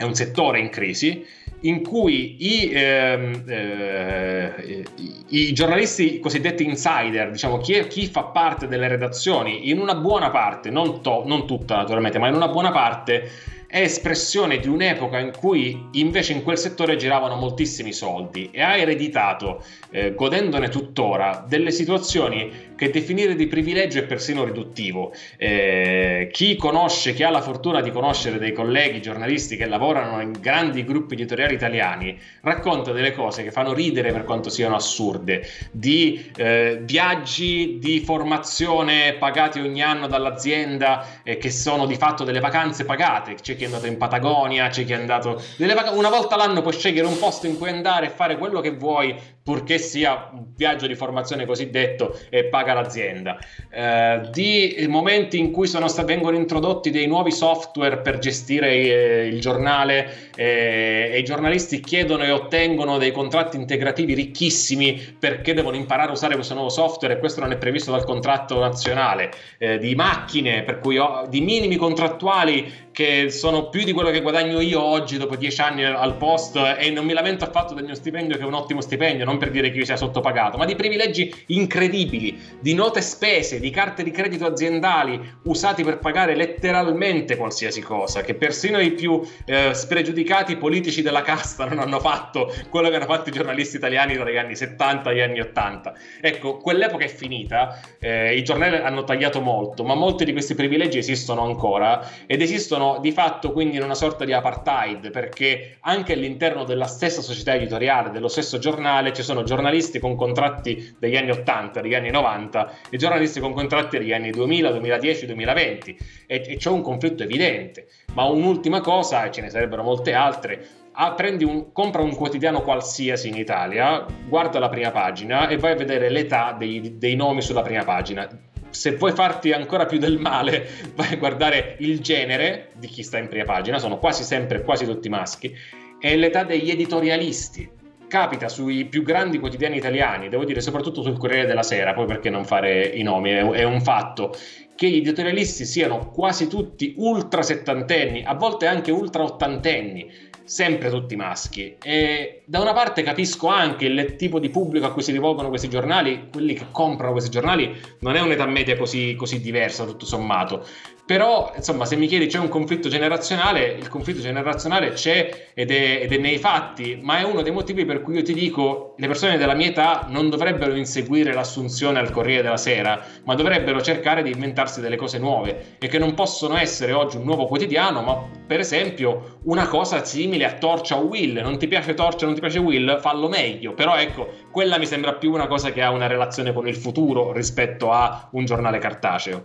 Speaker 1: è un settore in crisi in cui i, ehm, eh, i giornalisti cosiddetti insider, diciamo chi, chi, fa parte delle redazioni, in una buona parte, non, to, non tutta naturalmente, ma in una buona parte è espressione di un'epoca in cui invece in quel settore giravano moltissimi soldi e ha ereditato, eh, godendone tuttora, delle situazioni che definire di privilegio è persino riduttivo. Eh, chi conosce, chi ha la fortuna di conoscere dei colleghi giornalisti che lavorano in grandi gruppi editoriali italiani, racconta delle cose che fanno ridere per quanto siano assurde, di eh, viaggi di formazione pagati ogni anno dall'azienda eh, che sono di fatto delle vacanze pagate. C'è chi è andato in Patagonia, c'è chi è andato... Vac- una volta l'anno puoi scegliere un posto in cui andare e fare quello che vuoi, purché sia un viaggio di formazione cosiddetto e paga l'azienda. Eh, di momenti in cui sta- vengono introdotti dei nuovi software per gestire eh, il giornale eh, e i giornalisti chiedono e ottengono dei contratti integrativi ricchissimi perché devono imparare a usare questo nuovo software e questo non è previsto dal contratto nazionale, eh, di macchine, per cui ho, di minimi contrattuali che sono più di quello che guadagno io oggi dopo dieci anni al post e non mi lamento affatto del mio stipendio che è un ottimo stipendio, non per dire che io sia sottopagato, ma di privilegi incredibili, di note spese, di carte di credito aziendali usati per pagare letteralmente qualsiasi cosa, che persino i più eh, spregiudicati politici della casta non hanno fatto quello che hanno fatto i giornalisti italiani tra gli anni 70 e gli anni 80. Ecco, quell'epoca è finita, eh, i giornali hanno tagliato molto, ma molti di questi privilegi esistono ancora ed esistono di fatto quindi in una sorta di apartheid perché anche all'interno della stessa società editoriale, dello stesso giornale, ci sono giornalisti con contratti degli anni 80, degli anni 90 e giornalisti con contratti degli anni 2000, 2010, 2020 e, e c'è un conflitto evidente. Ma un'ultima cosa, e ce ne sarebbero molte altre, Ah, un, compra un quotidiano qualsiasi in Italia, guarda la prima pagina e vai a vedere l'età dei, dei nomi sulla prima pagina se vuoi farti ancora più del male, <laughs> vai a guardare il genere di chi sta in prima pagina, sono quasi sempre quasi tutti maschi, e l'età degli editorialisti. Capita sui più grandi quotidiani italiani, devo dire soprattutto sul Corriere della Sera, poi perché non fare i nomi, è, un fatto, che gli editorialisti siano quasi tutti ultra settantenni, a volte anche ultra ottantenni, sempre tutti maschi. E da una parte capisco anche il tipo di pubblico a cui si rivolgono questi giornali, quelli che comprano questi giornali, non è un'età media così, così diversa, tutto sommato. Però, insomma, se mi chiedi c'è un conflitto generazionale, il conflitto generazionale c'è ed è, ed è, nei fatti, ma è uno dei motivi per cui io ti dico le persone della mia età non dovrebbero inseguire l'assunzione al Corriere della Sera, ma dovrebbero cercare di inventarsi delle cose nuove e che non possono essere oggi un nuovo quotidiano, ma per esempio una cosa simile a Torcia o Will. Non ti piace Torcia, non ti piace Will, fallo meglio. Però ecco, quella mi sembra più una cosa che ha una relazione con il futuro rispetto a un giornale cartaceo.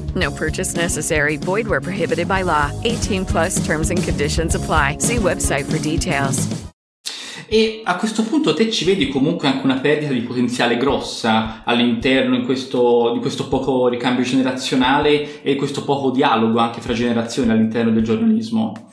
Speaker 4: No purchase necessary. Void where prohibited by law. 18 plus terms and conditions apply. See website for details.
Speaker 3: E a questo punto te ci vedi comunque anche una perdita di potenziale grossa all'interno questo, di questo poco ricambio generazionale e questo poco dialogo anche fra generazioni all'interno del giornalismo.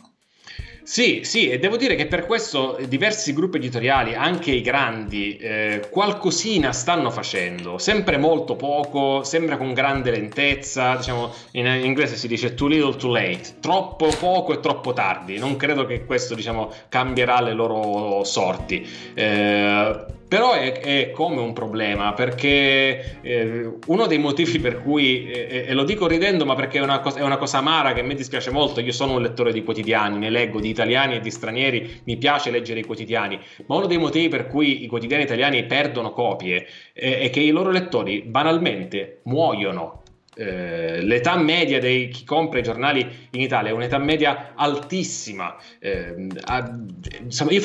Speaker 1: Sì, sì, e devo dire che per questo diversi gruppi editoriali, anche i grandi, eh, qualcosina stanno facendo, sempre molto poco, sembra con grande lentezza, diciamo in inglese si dice too little too late, troppo poco e troppo tardi, non credo che questo diciamo cambierà le loro sorti. Eh, però è, è, come un problema perché eh, uno dei motivi per cui, eh, e lo dico ridendo, ma perché è una, cosa, è una, cosa, amara che a me dispiace molto, io sono un lettore di quotidiani, ne leggo di italiani e di stranieri, mi piace leggere i quotidiani, ma uno dei motivi per cui i quotidiani italiani perdono copie eh, è che i loro lettori banalmente muoiono. Eh, l'età media di chi compra i giornali in Italia è un'età media altissima. Eh,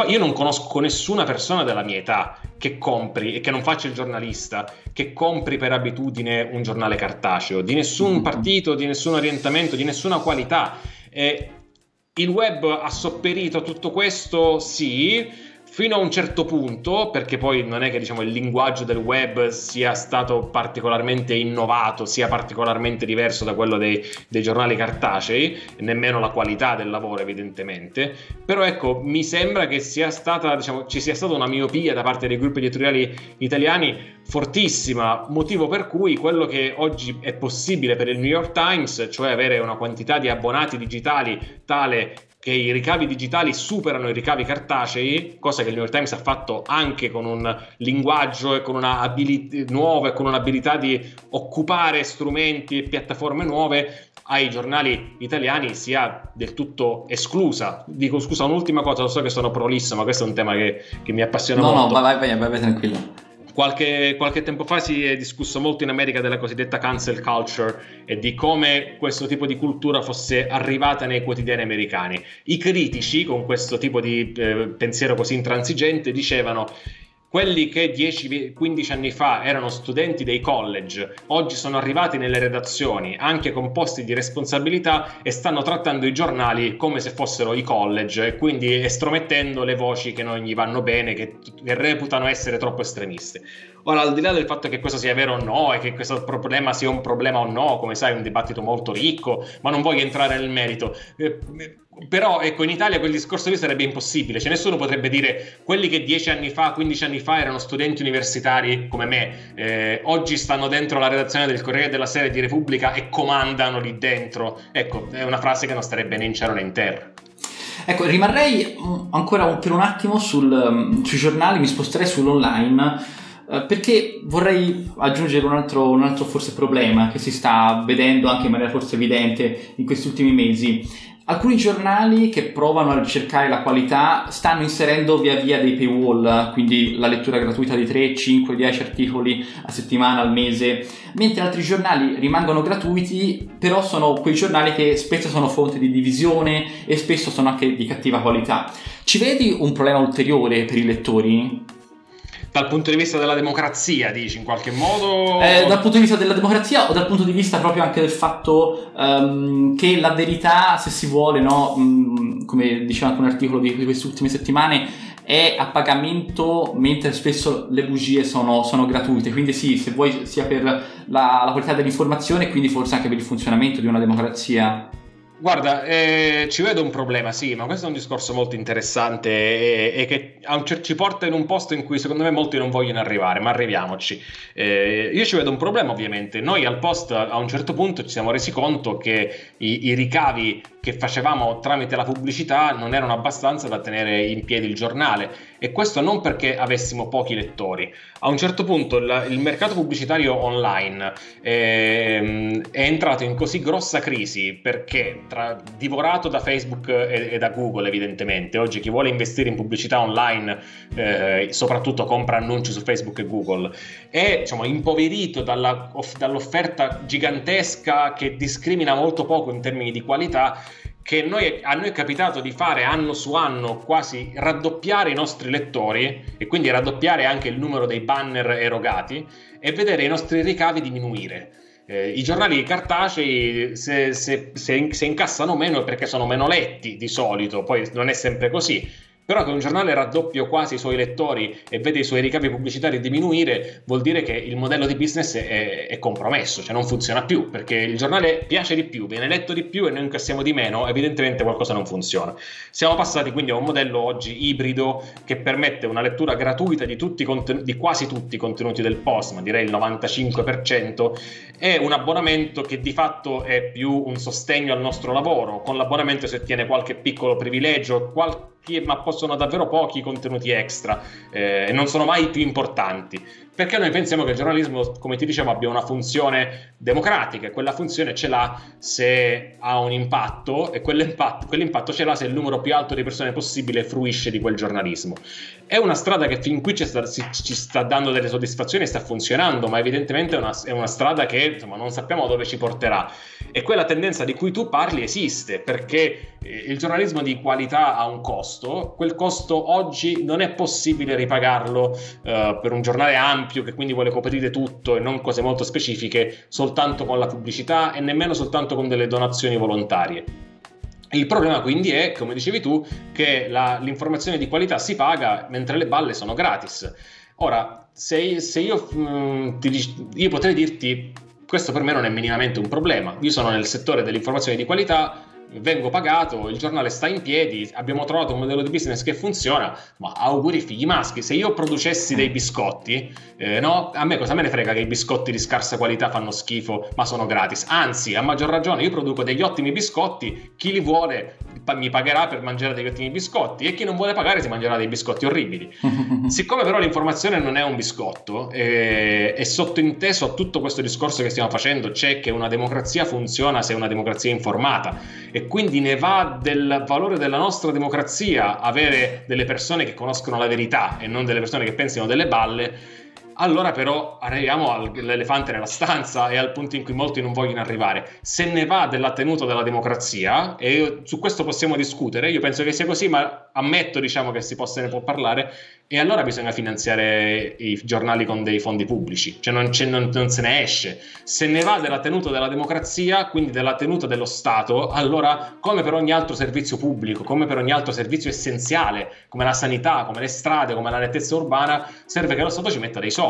Speaker 1: io, non conosco nessuna persona della mia età che compri e che non faccia il giornalista, che compri per abitudine un giornale cartaceo, di nessun mm-hmm. partito, di nessun orientamento, di nessuna qualità. Eh, il web ha sopperito a tutto questo? Sì fino a un certo punto, perché poi non è che diciamo, il linguaggio del web sia stato particolarmente innovato, sia particolarmente diverso da quello dei, dei, giornali cartacei, nemmeno la qualità del lavoro evidentemente, però ecco, mi sembra che sia stata, diciamo, ci sia stata una miopia da parte dei gruppi editoriali italiani fortissima, motivo per cui quello che oggi è possibile per il New York Times, cioè avere una quantità di abbonati digitali tale che i ricavi digitali superano i ricavi cartacei, cosa che il New York Times ha fatto anche con un linguaggio e con una ability nuova e con un'abilità di occupare strumenti e piattaforme nuove, ai giornali italiani sia del tutto esclusa. Dico scusa, un'ultima cosa, lo so che sono prolisso, ma questo è un tema che, che mi appassiona
Speaker 3: no,
Speaker 1: molto.
Speaker 3: No, vai, vai, vai, vai tranquillo.
Speaker 1: Qualche, qualche, tempo fa si è discusso molto in America della cosiddetta cancel culture e di come questo tipo di cultura fosse arrivata nei quotidiani americani. I critici, con questo tipo di eh, pensiero così intransigente, dicevano quelli che 10-15 anni fa erano studenti dei college, oggi sono arrivati nelle redazioni anche con posti di responsabilità e stanno trattando i giornali come se fossero i college e quindi estromettendo le voci che non gli vanno bene, che, che reputano essere troppo estremiste. Ora, al di là del fatto che questo sia vero o no e che questo problema sia un problema o no, come sai è un dibattito molto ricco, ma non voglio entrare nel merito. Eh, però ecco, in Italia quel discorso lì sarebbe impossibile, cioè nessuno potrebbe dire quelli che 10 anni fa, 15 anni fa erano studenti universitari come me, eh, oggi stanno dentro la redazione del Corriere della Sera di Repubblica e comandano lì dentro. Ecco, è una frase che non starebbe né in cielo né in terra.
Speaker 3: Ecco, rimarrei ancora per un attimo sul, mm, sui giornali, mi sposterei sull'online eh, perché vorrei aggiungere un altro, un altro forse problema che si sta vedendo anche in maniera forse evidente in questi ultimi mesi. Alcuni giornali che provano a ricercare la qualità stanno inserendo via via dei paywall, quindi la lettura gratuita di 3, 5, 10 articoli a settimana, al mese, mentre altri giornali rimangono gratuiti, però sono quei giornali che spesso sono fonte di divisione e spesso sono anche di cattiva qualità. Ci vedi un problema ulteriore per i lettori?
Speaker 1: Dal punto di vista della democrazia, dici in qualche modo?
Speaker 3: Eh, dal punto di vista della democrazia o dal punto di vista proprio anche del fatto um, che la verità, se si vuole, no, um, come diceva anche un articolo di, di queste ultime settimane, è a pagamento mentre spesso le bugie sono, sono, gratuite. Quindi sì, se vuoi sia per la, la qualità dell'informazione, quindi forse anche per il funzionamento di una democrazia
Speaker 1: Guarda, eh, ci vedo un problema, sì, ma questo è un discorso molto interessante e, e che cer- ci porta in un posto in cui secondo me molti non vogliono arrivare, ma arriviamoci. Eh, io ci vedo un problema ovviamente. Noi al post a un certo punto ci siamo resi conto che i, i ricavi che facevamo tramite la pubblicità non erano abbastanza da tenere in piedi il giornale. E questo non perché avessimo pochi lettori. A un certo punto il, il mercato pubblicitario online eh, è entrato in così grossa crisi perché tra, divorato da Facebook e, e, da Google evidentemente, oggi chi vuole investire in pubblicità online eh, soprattutto compra annunci su Facebook e Google, è diciamo, impoverito dalla, off, dall'offerta gigantesca che discrimina molto poco in termini di qualità che noi, a noi è capitato di fare anno su anno quasi raddoppiare i nostri lettori e quindi raddoppiare anche il numero dei banner erogati e vedere i nostri ricavi diminuire. Eh, I giornali cartacei se, se, se, se incassano meno è perché sono meno letti di solito, poi non è sempre così però che un giornale raddoppio quasi i suoi lettori e vede i suoi ricavi pubblicitari diminuire, vuol dire che il modello di business è, è, compromesso, cioè non funziona più, perché il giornale piace di più, viene letto di più e noi incassiamo di meno, evidentemente qualcosa non funziona. Siamo passati quindi a un modello oggi ibrido che permette una lettura gratuita di, tutti, di quasi tutti i contenuti del post, ma direi il 95%, e un abbonamento che di fatto è più un sostegno al nostro lavoro. Con l'abbonamento si ottiene qualche piccolo privilegio, qualche ma possono davvero pochi contenuti extra eh, e non sono mai più importanti. Perché noi pensiamo che il giornalismo, come ti dicevo, abbia una funzione democratica e quella funzione ce l'ha se ha un impatto e quell'impatto, quell'impatto ce l'ha se il numero più alto di persone possibile fruisce di quel giornalismo. È una strada che fin qui ci sta, ci sta dando delle soddisfazioni e sta funzionando, ma evidentemente è una, è una strada che insomma, non sappiamo dove ci porterà. E quella tendenza di cui tu parli esiste perché eh, il giornalismo di qualità ha un costo, quel costo oggi non è possibile ripagarlo uh, per un giornale ampio che quindi vuole coprire tutto e non cose molto specifiche soltanto con la pubblicità e nemmeno soltanto con delle donazioni volontarie. Il problema quindi è, come dicevi tu, che la, l'informazione di qualità si paga mentre le balle sono gratis. Ora, se, se io, mh, mm, ti, io potrei dirti questo per me non è minimamente un problema. Io sono nel settore dell'informazione di qualità, vengo pagato, il giornale sta in piedi, abbiamo trovato un modello di business che funziona, ma auguri figli maschi, se io producessi dei biscotti, eh, no, a me cosa me ne frega che i biscotti di scarsa qualità fanno schifo, ma sono gratis, anzi, a maggior ragione io produco degli ottimi biscotti, chi li vuole mi pagherà per mangiare degli ottimi biscotti e chi non vuole pagare si mangerà dei biscotti orribili. <laughs> Siccome però l'informazione non è un biscotto, eh, è sottointeso a tutto questo discorso che stiamo facendo, c'è che una democrazia funziona se è una democrazia informata e quindi ne va del valore della nostra democrazia avere delle persone che conoscono la verità e non delle persone che pensino delle balle allora però arriviamo all'elefante nella stanza e al punto in cui molti non vogliono arrivare. Se ne va della tenuta della democrazia, e su questo possiamo discutere, io penso che sia così, ma ammetto diciamo, che si possa, ne può parlare, e allora bisogna finanziare i giornali con dei fondi pubblici, cioè non, non, non, se ne esce. Se ne va della tenuta della democrazia, quindi della tenuta dello Stato, allora come per ogni altro servizio pubblico, come per ogni altro servizio essenziale, come la sanità, come le strade, come la nettezza urbana, serve che lo Stato ci metta dei soldi.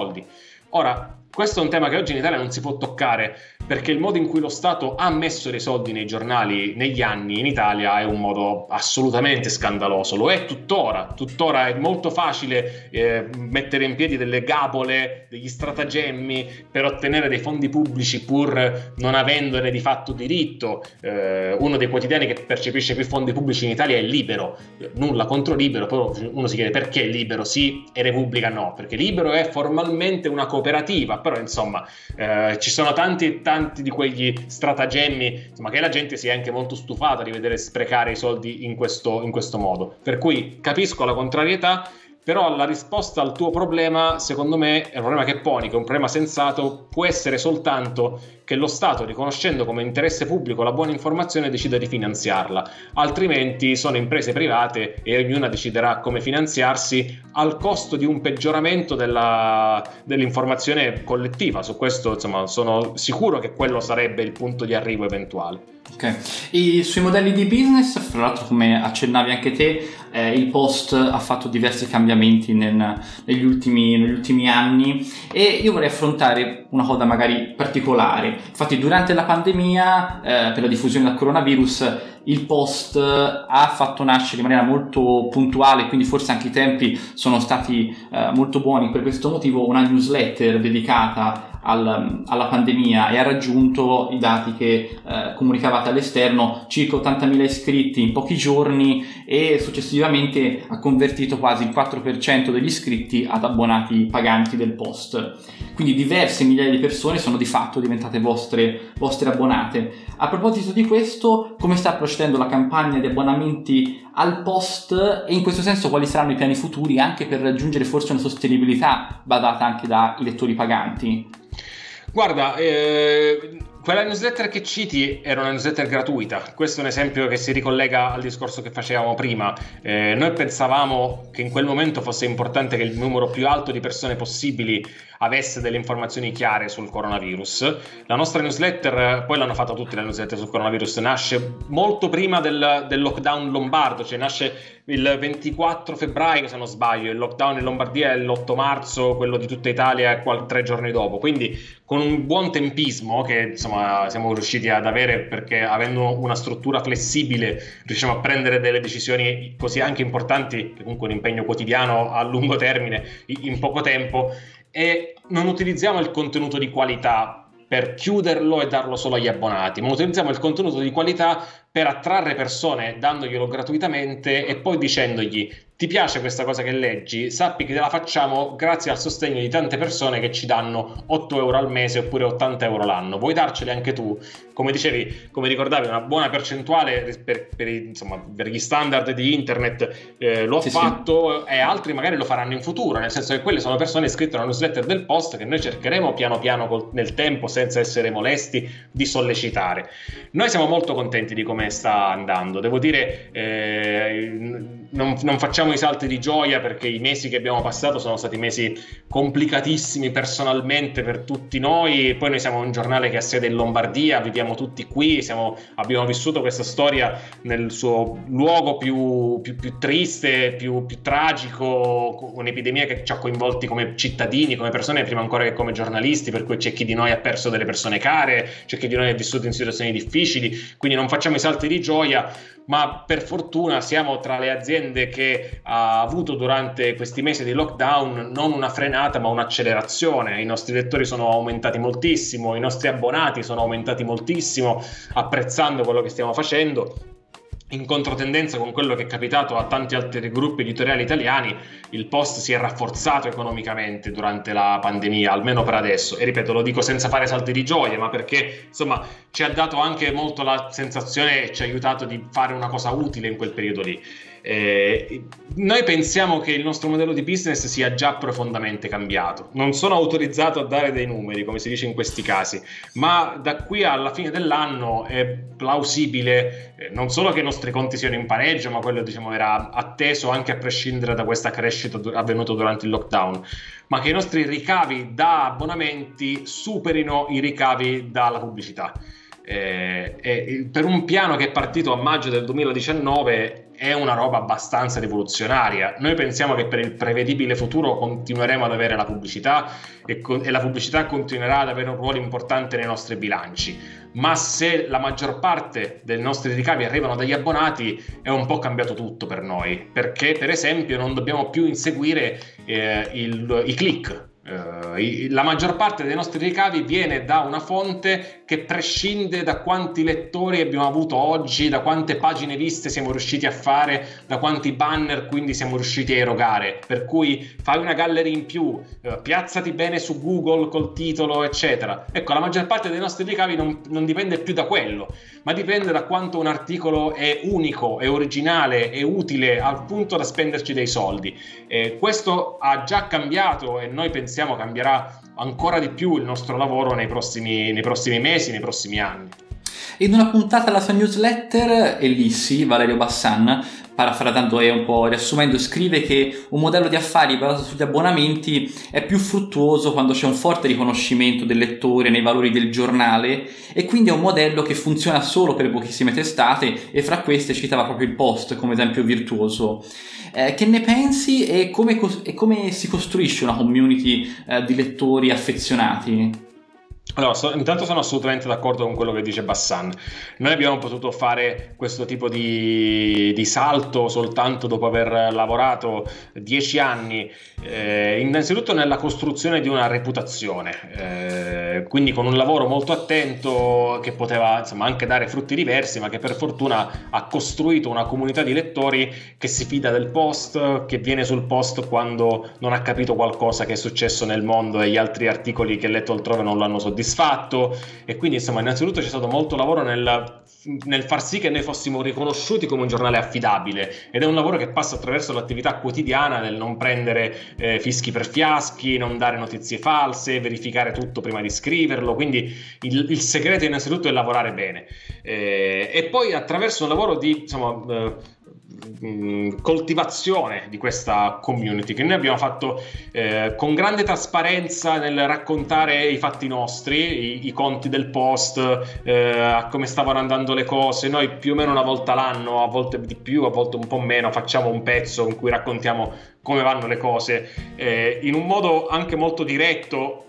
Speaker 1: Ora, questo è un tema che oggi in Italia non si può toccare perché il modo in cui lo Stato ha messo dei soldi nei giornali negli anni in Italia è un modo assolutamente scandaloso, lo è tuttora, tuttora è molto facile eh, mettere in piedi delle gabole, degli stratagemmi per ottenere dei fondi pubblici pur non avendone di fatto diritto. Eh, uno dei quotidiani che percepisce più fondi pubblici in Italia è Libero, nulla contro Libero, però uno si chiede perché Libero sì e Repubblica no, perché Libero è formalmente una cooperativa, però insomma eh, ci sono tanti, tanti di quegli stratagemmi insomma, che la gente si è anche molto stufata di vedere sprecare i soldi in questo, in questo modo. Per cui capisco la contrarietà, però la risposta al tuo problema, secondo me, è un problema che poni, che è un problema sensato, può essere soltanto che lo Stato, riconoscendo come interesse pubblico la buona informazione, decida di finanziarla. Altrimenti sono imprese private e ognuna deciderà come finanziarsi al costo di un peggioramento della, dell'informazione collettiva. Su questo, insomma, sono sicuro che quello sarebbe il punto di arrivo eventuale.
Speaker 3: Ok, e sui modelli di business, fra l'altro come accennavi anche te, eh, il post ha fatto diversi cambiamenti nel, negli, ultimi, negli, ultimi, anni e io vorrei affrontare una cosa magari particolare. Infatti durante la pandemia, eh, per la diffusione del coronavirus, il post ha fatto nascere in maniera molto puntuale, quindi forse anche i tempi sono stati eh, molto buoni per questo motivo, una newsletter dedicata al, alla pandemia e ha raggiunto i dati che eh, comunicavate all'esterno, circa 80.000 iscritti in pochi giorni e successivamente ha convertito quasi il 4% degli iscritti ad abbonati paganti del post. Quindi diverse migliaia di persone sono di fatto diventate vostre, vostre abbonate. A proposito di questo, come sta procedendo la campagna di abbonamenti al post e in questo senso quali saranno i piani futuri anche per raggiungere forse una sostenibilità badata anche dai lettori paganti?
Speaker 1: Guarda, eh, quella newsletter che citi era una newsletter gratuita, questo è un esempio che si ricollega al discorso che facevamo prima. Eh, noi pensavamo che in quel momento fosse importante che il numero più alto di persone possibili avesse delle informazioni chiare sul coronavirus. La nostra newsletter, poi l'hanno fatta tutti la newsletter sul coronavirus, nasce molto prima del, del lockdown lombardo, cioè nasce il 24 febbraio se non sbaglio, il lockdown in Lombardia è l'8 marzo, quello di tutta Italia è tre giorni dopo, quindi con un buon tempismo che insomma siamo riusciti ad avere perché avendo una struttura flessibile riusciamo a prendere delle decisioni così anche importanti, comunque un impegno quotidiano a lungo termine in poco tempo e non utilizziamo il contenuto di qualità per chiuderlo e darlo solo agli abbonati, ma utilizziamo il contenuto di qualità per attrarre persone dandoglielo gratuitamente e poi dicendogli ti piace questa cosa che leggi, sappi che te la facciamo grazie al sostegno di tante persone che ci danno 8 euro al mese oppure 80 euro l'anno. Vuoi darceli anche tu? Come dicevi, come ricordavi, una buona percentuale per, per, insomma, per gli standard di internet eh, lo ha sì, fatto sì. e altri magari lo faranno in futuro, nel senso che quelle sono persone iscritte alla newsletter del post che noi cercheremo piano piano col, nel tempo, senza essere molesti, di sollecitare. Noi siamo molto contenti di come sta andando. Devo dire, eh, non, non facciamo i salti di gioia perché i mesi che abbiamo passato sono stati mesi complicatissimi personalmente per tutti noi. Poi noi siamo un giornale che ha sede in Lombardia, viviamo tutti qui, siamo, abbiamo vissuto questa storia nel suo luogo più, più, più triste, più, più, tragico, un'epidemia che ci ha coinvolti come cittadini, come persone, prima ancora che come giornalisti, per cui c'è chi di noi ha perso delle persone care, c'è chi di noi ha vissuto in situazioni difficili, quindi non facciamo i salti di gioia ma per fortuna siamo tra le aziende che ha avuto durante questi mesi di lockdown non una frenata ma un'accelerazione. I nostri lettori sono aumentati moltissimo, i nostri abbonati sono aumentati moltissimo, apprezzando quello che stiamo facendo in controtendenza con quello che è capitato a tanti altri gruppi editoriali italiani, il post si è rafforzato economicamente durante la pandemia, almeno per adesso. E ripeto, lo dico senza fare salti di gioia, ma perché insomma ci ha dato anche molto la sensazione e ci ha aiutato di fare una cosa utile in quel periodo lì. Eh, noi pensiamo che il nostro modello di business sia già profondamente cambiato. Non sono autorizzato a dare dei numeri, come si dice in questi casi, ma da qui alla fine dell'anno è plausibile eh, non solo che i nostri conti siano in pareggio, ma quello diciamo, era atteso anche a prescindere da questa crescita avvenuta durante il lockdown, ma che i nostri ricavi da abbonamenti superino i ricavi dalla pubblicità. Eh, eh, per un piano che è partito a maggio del 2019 è una roba abbastanza rivoluzionaria. Noi pensiamo che per il prevedibile futuro continueremo ad avere la pubblicità e, co- e la pubblicità continuerà ad avere un ruolo importante nei nostri bilanci. Ma se la maggior parte dei nostri ricavi arrivano dagli abbonati, è un po' cambiato tutto per noi. Perché, per esempio, non dobbiamo più inseguire eh, il, i click Uh, la maggior parte dei nostri ricavi viene da una fonte che prescinde da quanti lettori abbiamo avuto oggi, da quante pagine viste siamo riusciti a fare, da quanti banner quindi siamo riusciti a erogare. Per cui fai una gallery in più, uh, piazzati bene su Google col titolo, eccetera. Ecco, la maggior parte dei nostri ricavi non, non dipende più da quello, ma dipende da quanto un articolo è unico, è originale, è utile al punto da spenderci dei soldi. E questo ha già cambiato e noi pensiamo cambierà ancora di più il nostro lavoro nei prossimi, nei prossimi mesi, nei prossimi anni.
Speaker 3: In una puntata della sua newsletter, Elissi, Valerio Bassan, parafrasando e un po' riassumendo, scrive che un modello di affari basato sugli abbonamenti è più fruttuoso quando c'è un forte riconoscimento del lettore nei valori del giornale e quindi è un modello che funziona solo per pochissime testate e fra queste citava proprio il post come esempio virtuoso. Eh, che ne pensi e come, e come, si costruisce una community eh, di lettori affezionati?
Speaker 1: Allora, so, intanto sono assolutamente d'accordo con quello che dice Bassan. Noi abbiamo potuto fare questo tipo di, di salto soltanto dopo aver lavorato dieci anni, eh, innanzitutto nella costruzione di una reputazione, eh, quindi con un lavoro molto attento che poteva insomma, anche dare frutti diversi, ma che per fortuna ha costruito una comunità di lettori che si fida del post, che viene sul post quando non ha capito qualcosa che è successo nel mondo e gli altri articoli che ha letto altrove non l'hanno soddisfatto soddisfatto. E quindi insomma innanzitutto c'è stato molto lavoro nel, nel, far sì che noi fossimo riconosciuti come un giornale affidabile. Ed è un lavoro che passa attraverso l'attività quotidiana del non prendere eh, fischi per fiaschi, non dare notizie false, verificare tutto prima di scriverlo, quindi il, il segreto innanzitutto è lavorare bene. Eh, e poi attraverso un lavoro di insomma eh, coltivazione di questa community che noi abbiamo fatto eh, con grande trasparenza nel raccontare i fatti nostri, i, i conti del post, eh, come stavano andando le cose. Noi più o meno una volta l'anno, a volte di più, a volte un po' meno, facciamo un pezzo in cui raccontiamo come vanno le cose eh, in un modo anche molto diretto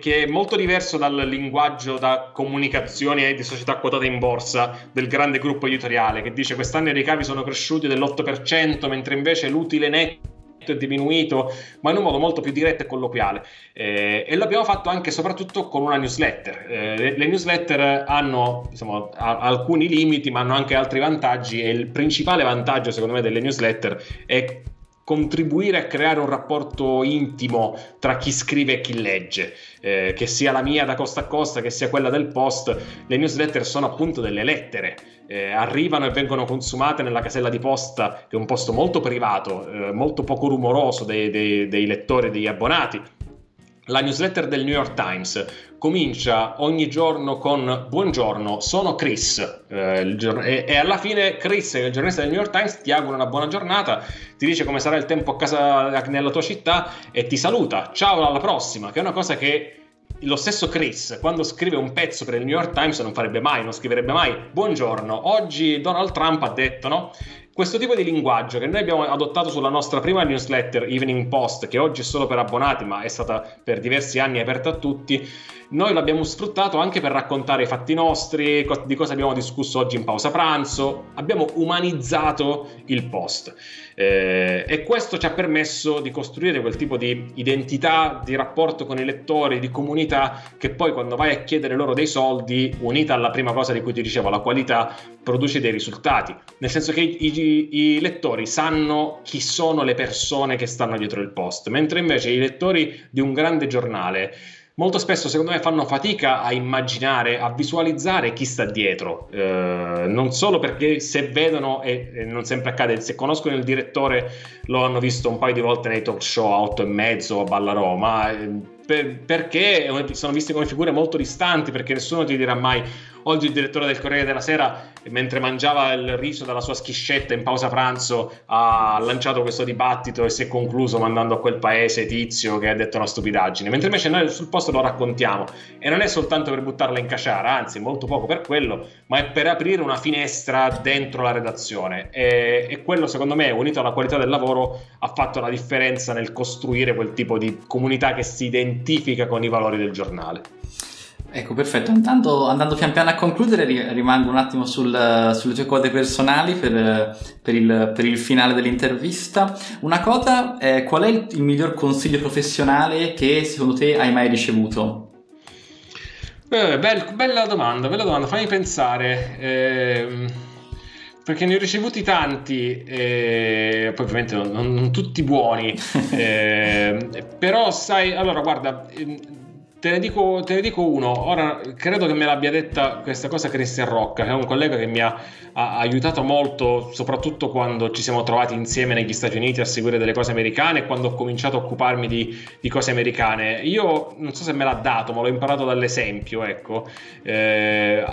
Speaker 1: che è molto diverso dal linguaggio da comunicazione di società quotate in borsa del grande gruppo editoriale che dice quest'anno i ricavi sono cresciuti dell'8% mentre invece l'utile netto è diminuito, ma in un modo molto più diretto e colloquiale. Eh, e l'abbiamo fatto anche e soprattutto con una newsletter. Eh, le, le, newsletter hanno insomma, a, alcuni limiti, ma hanno anche altri vantaggi. E il principale vantaggio, secondo me, delle newsletter è contribuire a creare un rapporto intimo tra chi scrive e chi legge, eh, che sia la mia da costa a costa, che sia quella del post. Le newsletter sono appunto delle lettere. Eh, arrivano e vengono consumate nella casella di posta, che è un posto molto privato, eh, molto poco rumoroso dei, dei, dei lettori e degli abbonati la newsletter del New York Times comincia ogni giorno con Buongiorno, sono Chris eh, giorno- e-, e, alla fine Chris, il giornalista del New York Times, ti augura una buona giornata, ti dice come sarà il tempo a casa nella tua città e ti saluta. Ciao, alla prossima, che è una cosa che lo stesso Chris, quando scrive un pezzo per il New York Times, non farebbe mai, non scriverebbe mai Buongiorno, oggi Donald Trump ha detto, no? Questo tipo di linguaggio che noi abbiamo adottato sulla nostra prima newsletter Evening Post, che oggi è solo per abbonati, ma è stata per diversi anni aperta a tutti, noi l'abbiamo sfruttato anche per raccontare i fatti nostri, di cosa abbiamo discusso oggi in pausa pranzo, abbiamo umanizzato il post. Eh, e questo ci ha permesso di costruire quel tipo di identità, di rapporto con i lettori, di comunità, che poi quando vai a chiedere loro dei soldi, unita alla prima cosa di cui ti dicevo, la qualità, produce dei risultati. Nel senso che i, i, i lettori sanno chi sono le persone che stanno dietro il post, mentre invece i lettori di un grande giornale molto spesso secondo me fanno fatica a immaginare, a visualizzare chi sta dietro, eh, non solo perché se vedono, e, e, non sempre accade, se conoscono il direttore lo hanno visto un paio di volte nei talk show a 8 e mezzo a Ballarò, ma eh, per, perché sono visti come figure molto distanti, perché nessuno ti dirà mai Oggi il direttore del Corriere della Sera, mentre mangiava il riso dalla sua schiscetta in pausa pranzo, ha lanciato questo dibattito e si è concluso mandando a quel paese tizio che ha detto una stupidaggine. Mentre invece noi sul posto lo raccontiamo. E non è soltanto per buttarla in caciara, anzi, molto poco per quello, ma è per aprire una finestra dentro la redazione. E, e quello, secondo me, unito alla qualità del lavoro, ha fatto la differenza nel costruire quel tipo di comunità che si identifica con i valori del giornale.
Speaker 3: Ecco, perfetto. Intanto, andando pian piano a concludere, rimango un attimo sul, sulle tue cose personali per, per, il, per, il, finale dell'intervista. Una cosa, eh, qual è il, il, miglior consiglio professionale che secondo te hai mai ricevuto?
Speaker 1: Eh, bel, bella domanda, bella domanda. Fammi pensare. Eh, perché ne ho ricevuti tanti, eh, poi ovviamente non, non tutti buoni, <laughs> eh, però sai, allora guarda, ehm, Te ne, dico, te ne, dico, uno, ora credo che me l'abbia detta questa cosa Cristian Rocca, che è un collega che mi ha, ha, aiutato molto, soprattutto quando ci siamo trovati insieme negli Stati Uniti a seguire delle cose americane e quando ho cominciato a occuparmi di, di cose americane. Io non so se me l'ha dato, ma l'ho imparato dall'esempio, ecco. Eh,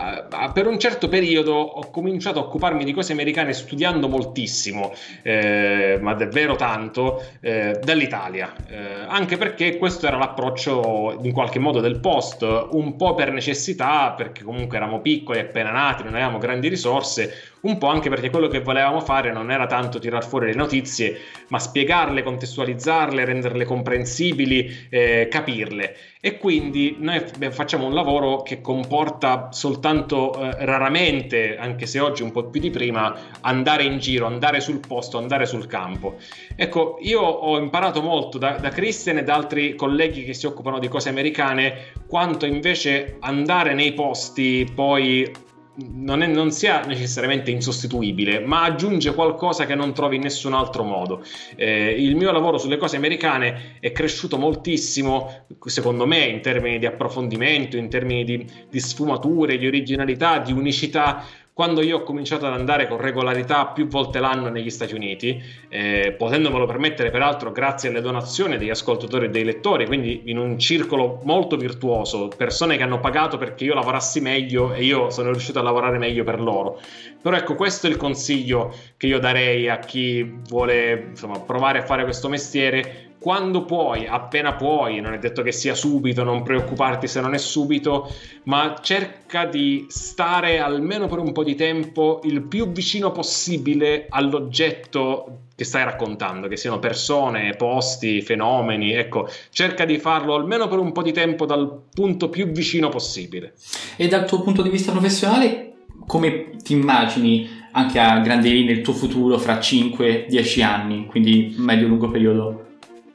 Speaker 1: per un certo periodo ho cominciato a occuparmi di cose americane studiando moltissimo, eh, ma davvero tanto, eh, dall'Italia. Eh, anche perché questo era l'approccio in qualche qualche modo del post, un po' per necessità, perché comunque eravamo piccoli, appena nati, non avevamo grandi risorse, un po' anche perché quello che volevamo fare non era tanto tirar fuori le notizie, ma spiegarle, contestualizzarle, renderle comprensibili, eh, capirle. E quindi noi facciamo un lavoro che comporta soltanto eh, raramente, anche se oggi un po' più di prima, andare in giro, andare sul posto, andare sul campo. Ecco, io ho imparato molto da, da Christian e da altri colleghi che si occupano di cose americane, quanto invece andare nei posti poi non, è, non, sia necessariamente insostituibile, ma aggiunge qualcosa che non trovi in nessun altro modo. Eh, il mio lavoro sulle cose americane è cresciuto moltissimo, secondo me, in termini di approfondimento, in termini di, di sfumature, di originalità, di unicità quando io ho cominciato ad andare con regolarità più volte l'anno negli Stati Uniti, eh, potendomelo permettere peraltro grazie alle donazioni degli ascoltatori e dei lettori, quindi in un circolo molto virtuoso, persone che hanno pagato perché io lavorassi meglio e io sono riuscito a lavorare meglio per loro. Però ecco, questo è il consiglio che io darei a chi vuole insomma, provare a fare questo mestiere quando puoi, appena puoi, non è detto che sia subito, non preoccuparti se non è subito, ma cerca di stare almeno per un po' di tempo il più vicino possibile all'oggetto che stai raccontando, che siano persone, posti, fenomeni, ecco, cerca di farlo almeno per un po' di tempo dal punto più vicino possibile.
Speaker 3: E dal tuo punto di vista professionale, come ti immagini anche a grandi linee il tuo futuro fra 5-10 anni, quindi medio-lungo periodo?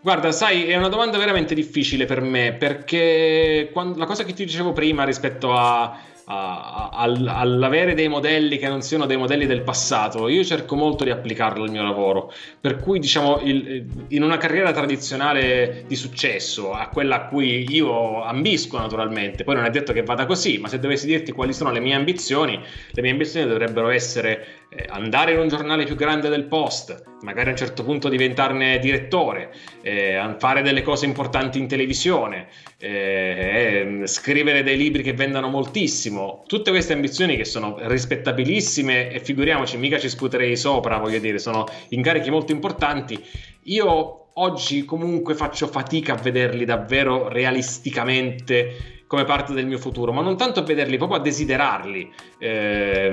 Speaker 1: Guarda, sai, è una domanda veramente difficile per me perché quando, la cosa che ti dicevo prima rispetto a, a, a, all'avere dei modelli che non siano dei modelli del passato, io cerco molto di applicarlo al mio lavoro. Per cui, diciamo, il, in una carriera tradizionale di successo, a quella a cui io ambisco naturalmente, poi non è detto che vada così, ma se dovessi dirti quali sono le mie ambizioni, le mie ambizioni dovrebbero essere eh, andare in un giornale più grande del post, magari a un certo punto diventarne direttore, eh, fare delle cose importanti in televisione, eh, scrivere dei libri che vendano moltissimo, tutte queste ambizioni che sono rispettabilissime e figuriamoci, mica ci sputerei sopra, voglio dire, sono incarichi molto importanti. Io oggi comunque faccio fatica a vederli davvero realisticamente come parte del mio futuro, ma non tanto a vederli, proprio a desiderarli. Eh,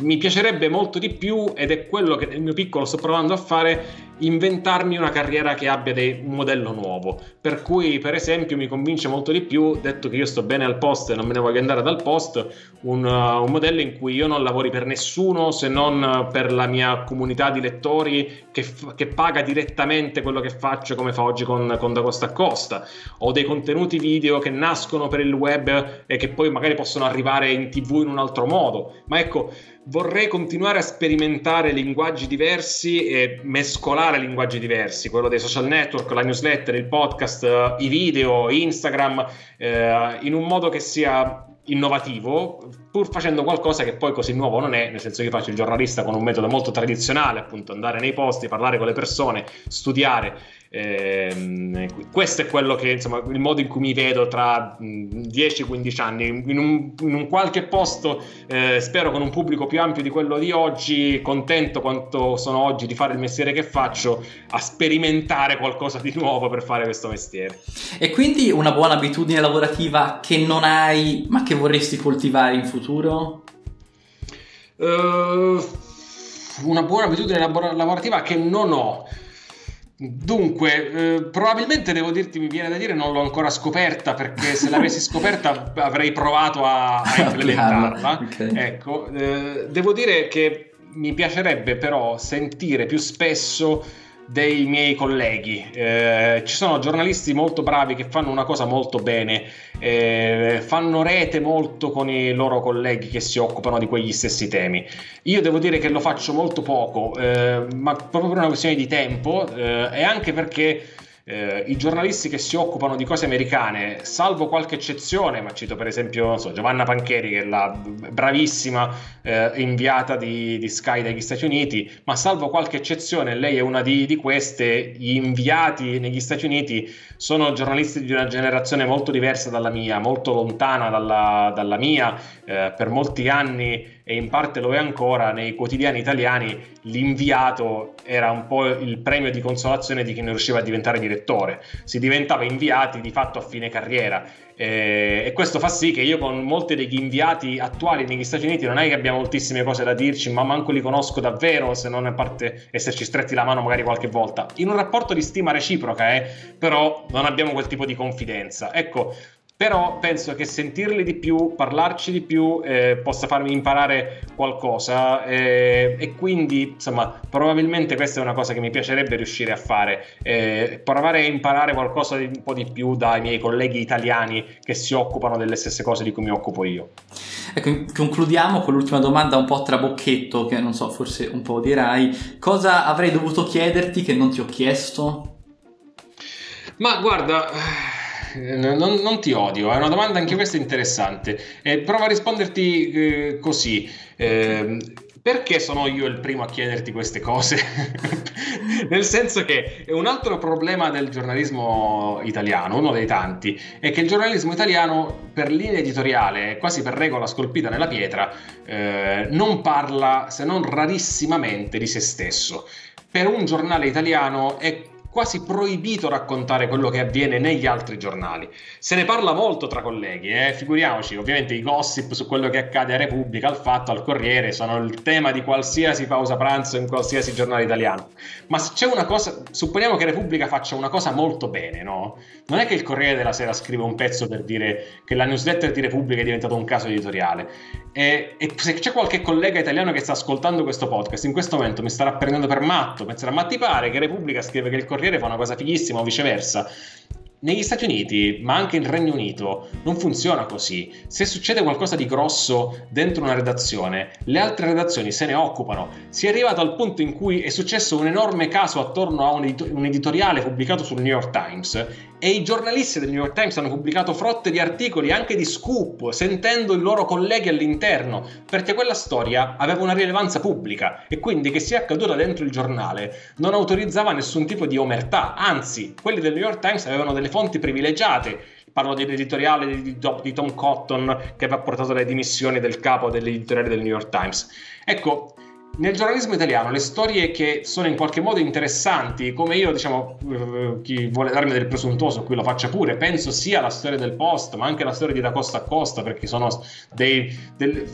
Speaker 1: mi piacerebbe molto di più, ed è quello che nel mio piccolo sto provando a fare, inventarmi una carriera che abbia dei, un modello nuovo. Per cui, per esempio, mi convince molto di più, detto che io sto bene al post e non me ne voglio andare dal post, un, uh, un modello in cui io non lavori per nessuno se non per la mia comunità di lettori che, f- che paga direttamente quello che faccio, come fa oggi con, con Da Costa a Costa. Ho dei contenuti video che nascono per il web e che poi magari possono arrivare in tv in un altro modo. Ma ecco vorrei continuare a sperimentare linguaggi diversi e mescolare linguaggi diversi, quello dei social network, la newsletter, il podcast, i video, Instagram, eh, in un modo che sia innovativo, pur facendo qualcosa che poi così nuovo non è, nel senso che io faccio il giornalista con un metodo molto tradizionale, appunto andare nei posti, parlare con le persone, studiare. Eh, questo è quello che, insomma, il modo in cui mi vedo tra 10-15 anni, in un, in un, qualche posto, eh, spero con un pubblico più ampio di quello di oggi, contento quanto sono oggi di fare il mestiere che faccio, a sperimentare qualcosa di nuovo per fare questo mestiere.
Speaker 3: E quindi una buona abitudine lavorativa che non hai, ma che vorresti coltivare in futuro?
Speaker 1: Uh, una buona abitudine lavorativa che non ho. Dunque, eh, probabilmente devo dirti, mi viene da dire, non l'ho ancora scoperta perché se l'avessi <laughs> scoperta avrei provato a, a implementarla. okay. Ecco, eh, devo dire che mi piacerebbe però sentire più spesso dei miei colleghi. Eh, ci sono giornalisti molto bravi che fanno una cosa molto bene, eh, fanno rete molto con i loro colleghi che si occupano di quegli stessi temi. Io devo dire che lo faccio molto poco, eh, ma proprio per una questione di tempo eh, e anche perché eh, i giornalisti che si occupano di cose americane, salvo qualche eccezione, ma cito per esempio so, Giovanna Pancheri, che è la bravissima eh, inviata di, di, Sky dagli Stati Uniti, ma salvo qualche eccezione, lei è una di, di queste, gli inviati negli Stati Uniti sono giornalisti di una generazione molto diversa dalla mia, molto lontana dalla, dalla mia, eh, per molti anni e in parte lo è ancora, nei quotidiani italiani l'inviato era un po' il premio di consolazione di chi non riusciva a diventare direttore, si diventava inviati di fatto a fine carriera eh, e questo fa sì che io con molti degli inviati attuali negli Stati Uniti non è che abbiamo moltissime cose da dirci, ma manco li conosco davvero, se non a parte esserci stretti la mano magari qualche volta. In un rapporto di stima reciproca, eh, però non abbiamo quel tipo di confidenza. Ecco, però penso che sentirli di più, parlarci di più eh, possa farmi imparare qualcosa eh, e quindi insomma probabilmente questa è una cosa che mi piacerebbe riuscire a fare, eh, provare a imparare qualcosa di, un po' di più dai miei colleghi italiani che si occupano delle stesse cose di cui mi occupo io.
Speaker 3: Ecco, concludiamo con l'ultima domanda un po' trabocchetto che non so, forse un po' dirai. Cosa avrei dovuto chiederti che non ti ho chiesto?
Speaker 1: Ma guarda non, non, ti odio, è una domanda anche questa interessante. Eh, provo a risponderti eh, così. Eh, perché sono io il primo a chiederti queste cose? <laughs> Nel senso che un altro problema del giornalismo italiano, uno dei tanti, è che il giornalismo italiano, per linea editoriale, quasi per regola scolpita nella pietra, eh, non parla se non rarissimamente di se stesso. Per un giornale italiano è quasi proibito raccontare quello che avviene negli altri giornali. Se ne parla molto tra colleghi, eh? figuriamoci, ovviamente i gossip su quello che accade a Repubblica, al Fatto, al Corriere sono il tema di qualsiasi pausa pranzo in qualsiasi giornale italiano. Ma se c'è una cosa, supponiamo che Repubblica faccia una cosa molto bene, no? Non è che il Corriere della Sera scrive un pezzo per dire che la newsletter di Repubblica è diventato un caso editoriale. E, e, se c'è qualche collega italiano che sta ascoltando questo podcast in questo momento mi starà prendendo per matto, penserà ma ti pare che Repubblica scrive che il Corriere fa una cosa fighissima o viceversa negli Stati Uniti, ma anche nel Regno Unito, non funziona così. Se succede qualcosa di grosso dentro una redazione, le altre redazioni se ne occupano. Si è arrivato al punto in cui è successo un enorme caso attorno a un, edito- un editoriale pubblicato sul New York Times e i giornalisti del New York Times hanno pubblicato frotte di articoli, anche di scoop, sentendo i loro colleghi all'interno, perché quella storia aveva una rilevanza pubblica e quindi che sia accaduta dentro il giornale non autorizzava nessun tipo di omertà, anzi, quelli del New York Times avevano delle fonti privilegiate. Parlo dell'editoriale di, Tom Cotton che aveva portato le dimissioni del capo dell'editoriale del New York Times. Ecco, nel giornalismo italiano le storie che sono in qualche modo interessanti, come io, diciamo, eh, chi vuole darmi del presuntuoso qui lo faccia pure, penso sia la storia del post, ma anche la storia di Da Costa a Costa, perché sono dei, del,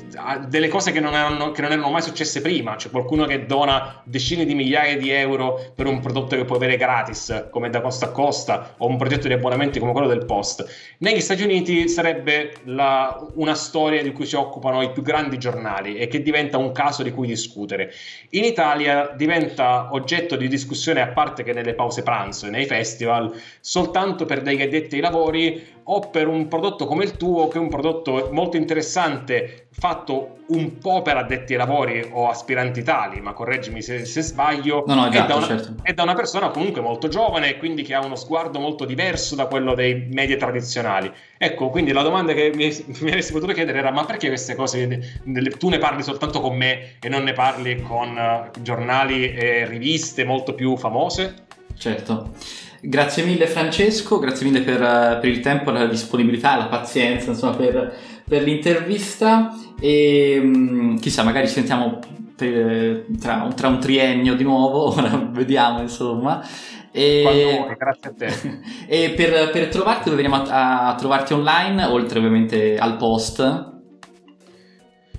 Speaker 1: delle cose che non, erano, che non, erano, mai successe prima. C'è qualcuno che dona decine di migliaia di euro per un prodotto che puoi avere gratis, come Da Costa a Costa, o un progetto di abbonamenti come quello del post. Negli Stati Uniti sarebbe la, una storia di cui si occupano i più grandi giornali e che diventa un caso di cui discutere discutere. In Italia diventa oggetto di discussione a parte che nelle pause pranzo e nei festival soltanto per degli addetti ai lavori o per un prodotto come il tuo, che è un prodotto molto interessante, fatto un po' per addetti ai lavori o aspiranti tali, ma correggimi se, se sbaglio,
Speaker 3: no, no, esatto,
Speaker 1: è, da una,
Speaker 3: certo.
Speaker 1: è, da una, persona comunque molto giovane e quindi che ha uno sguardo molto diverso da quello dei media tradizionali. Ecco, quindi la domanda che mi, mi avresti potuto chiedere era ma perché queste cose tu ne parli soltanto con me e non ne parli con uh, giornali e riviste molto più famose?
Speaker 3: Certo. Grazie mille Francesco, grazie mille per, per il tempo, la disponibilità, la pazienza insomma, per, per l'intervista e mm, chissà magari ci sentiamo per, tra, tra, un triennio di nuovo, <laughs> ora vediamo insomma.
Speaker 1: E, vuoi, grazie a te. <laughs>
Speaker 3: e per, per trovarti dove veniamo a, a trovarti online, oltre ovviamente al post?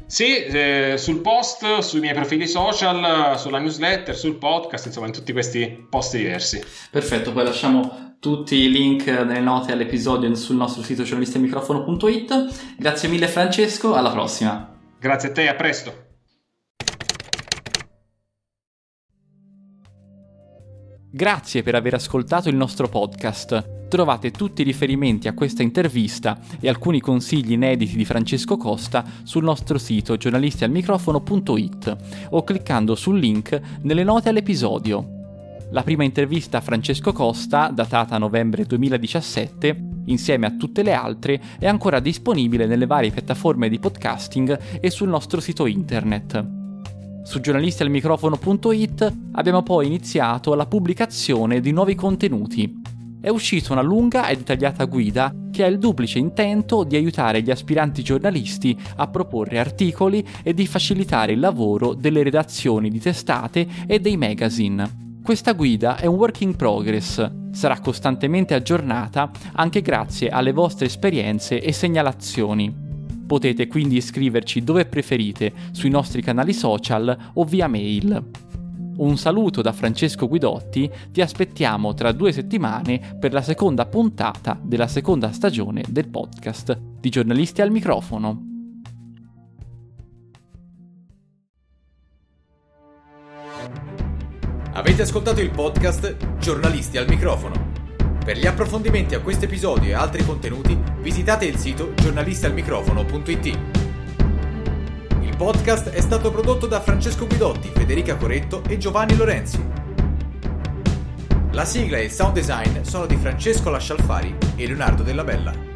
Speaker 1: Sì, eh, sul post, sui miei profili social, sulla newsletter, sul podcast, insomma in tutti questi post diversi.
Speaker 3: Perfetto, poi lasciamo tutti i link nelle note all'episodio sul nostro sito giornalistemicrofono.it. Grazie mille Francesco, alla prossima.
Speaker 1: Grazie a te, a presto.
Speaker 3: Grazie per aver ascoltato il nostro podcast. Trovate tutti i riferimenti a questa intervista e alcuni consigli inediti di Francesco Costa sul nostro sito giornalistialmicrofono.it o cliccando sul link nelle note all'episodio. La prima intervista a Francesco Costa, datata novembre 2017, insieme a tutte le altre, è ancora disponibile nelle varie piattaforme di podcasting e sul nostro sito internet. Su giornalistialmicrofono.it abbiamo poi iniziato la pubblicazione di nuovi contenuti. È uscita una lunga e dettagliata guida che ha il duplice intento di aiutare gli aspiranti giornalisti a proporre articoli e di facilitare il lavoro delle redazioni di testate e dei magazine. Questa guida è un work in progress, sarà costantemente aggiornata anche grazie alle vostre esperienze e segnalazioni. Potete quindi iscriverci dove preferite, sui nostri canali social o via mail. Un saluto da Francesco Guidotti, ti aspettiamo tra due settimane per la seconda puntata della seconda stagione del podcast di Giornalisti al microfono.
Speaker 2: Avete ascoltato il podcast Giornalisti al microfono. Per gli approfondimenti a questo episodio e altri contenuti visitate il sito giornalistialmicrofono.it. Il podcast è stato prodotto da Francesco Guidotti, Federica Coretto e Giovanni Lorenzi. La sigla e il sound design sono di Francesco Lascialfari e Leonardo Della Bella.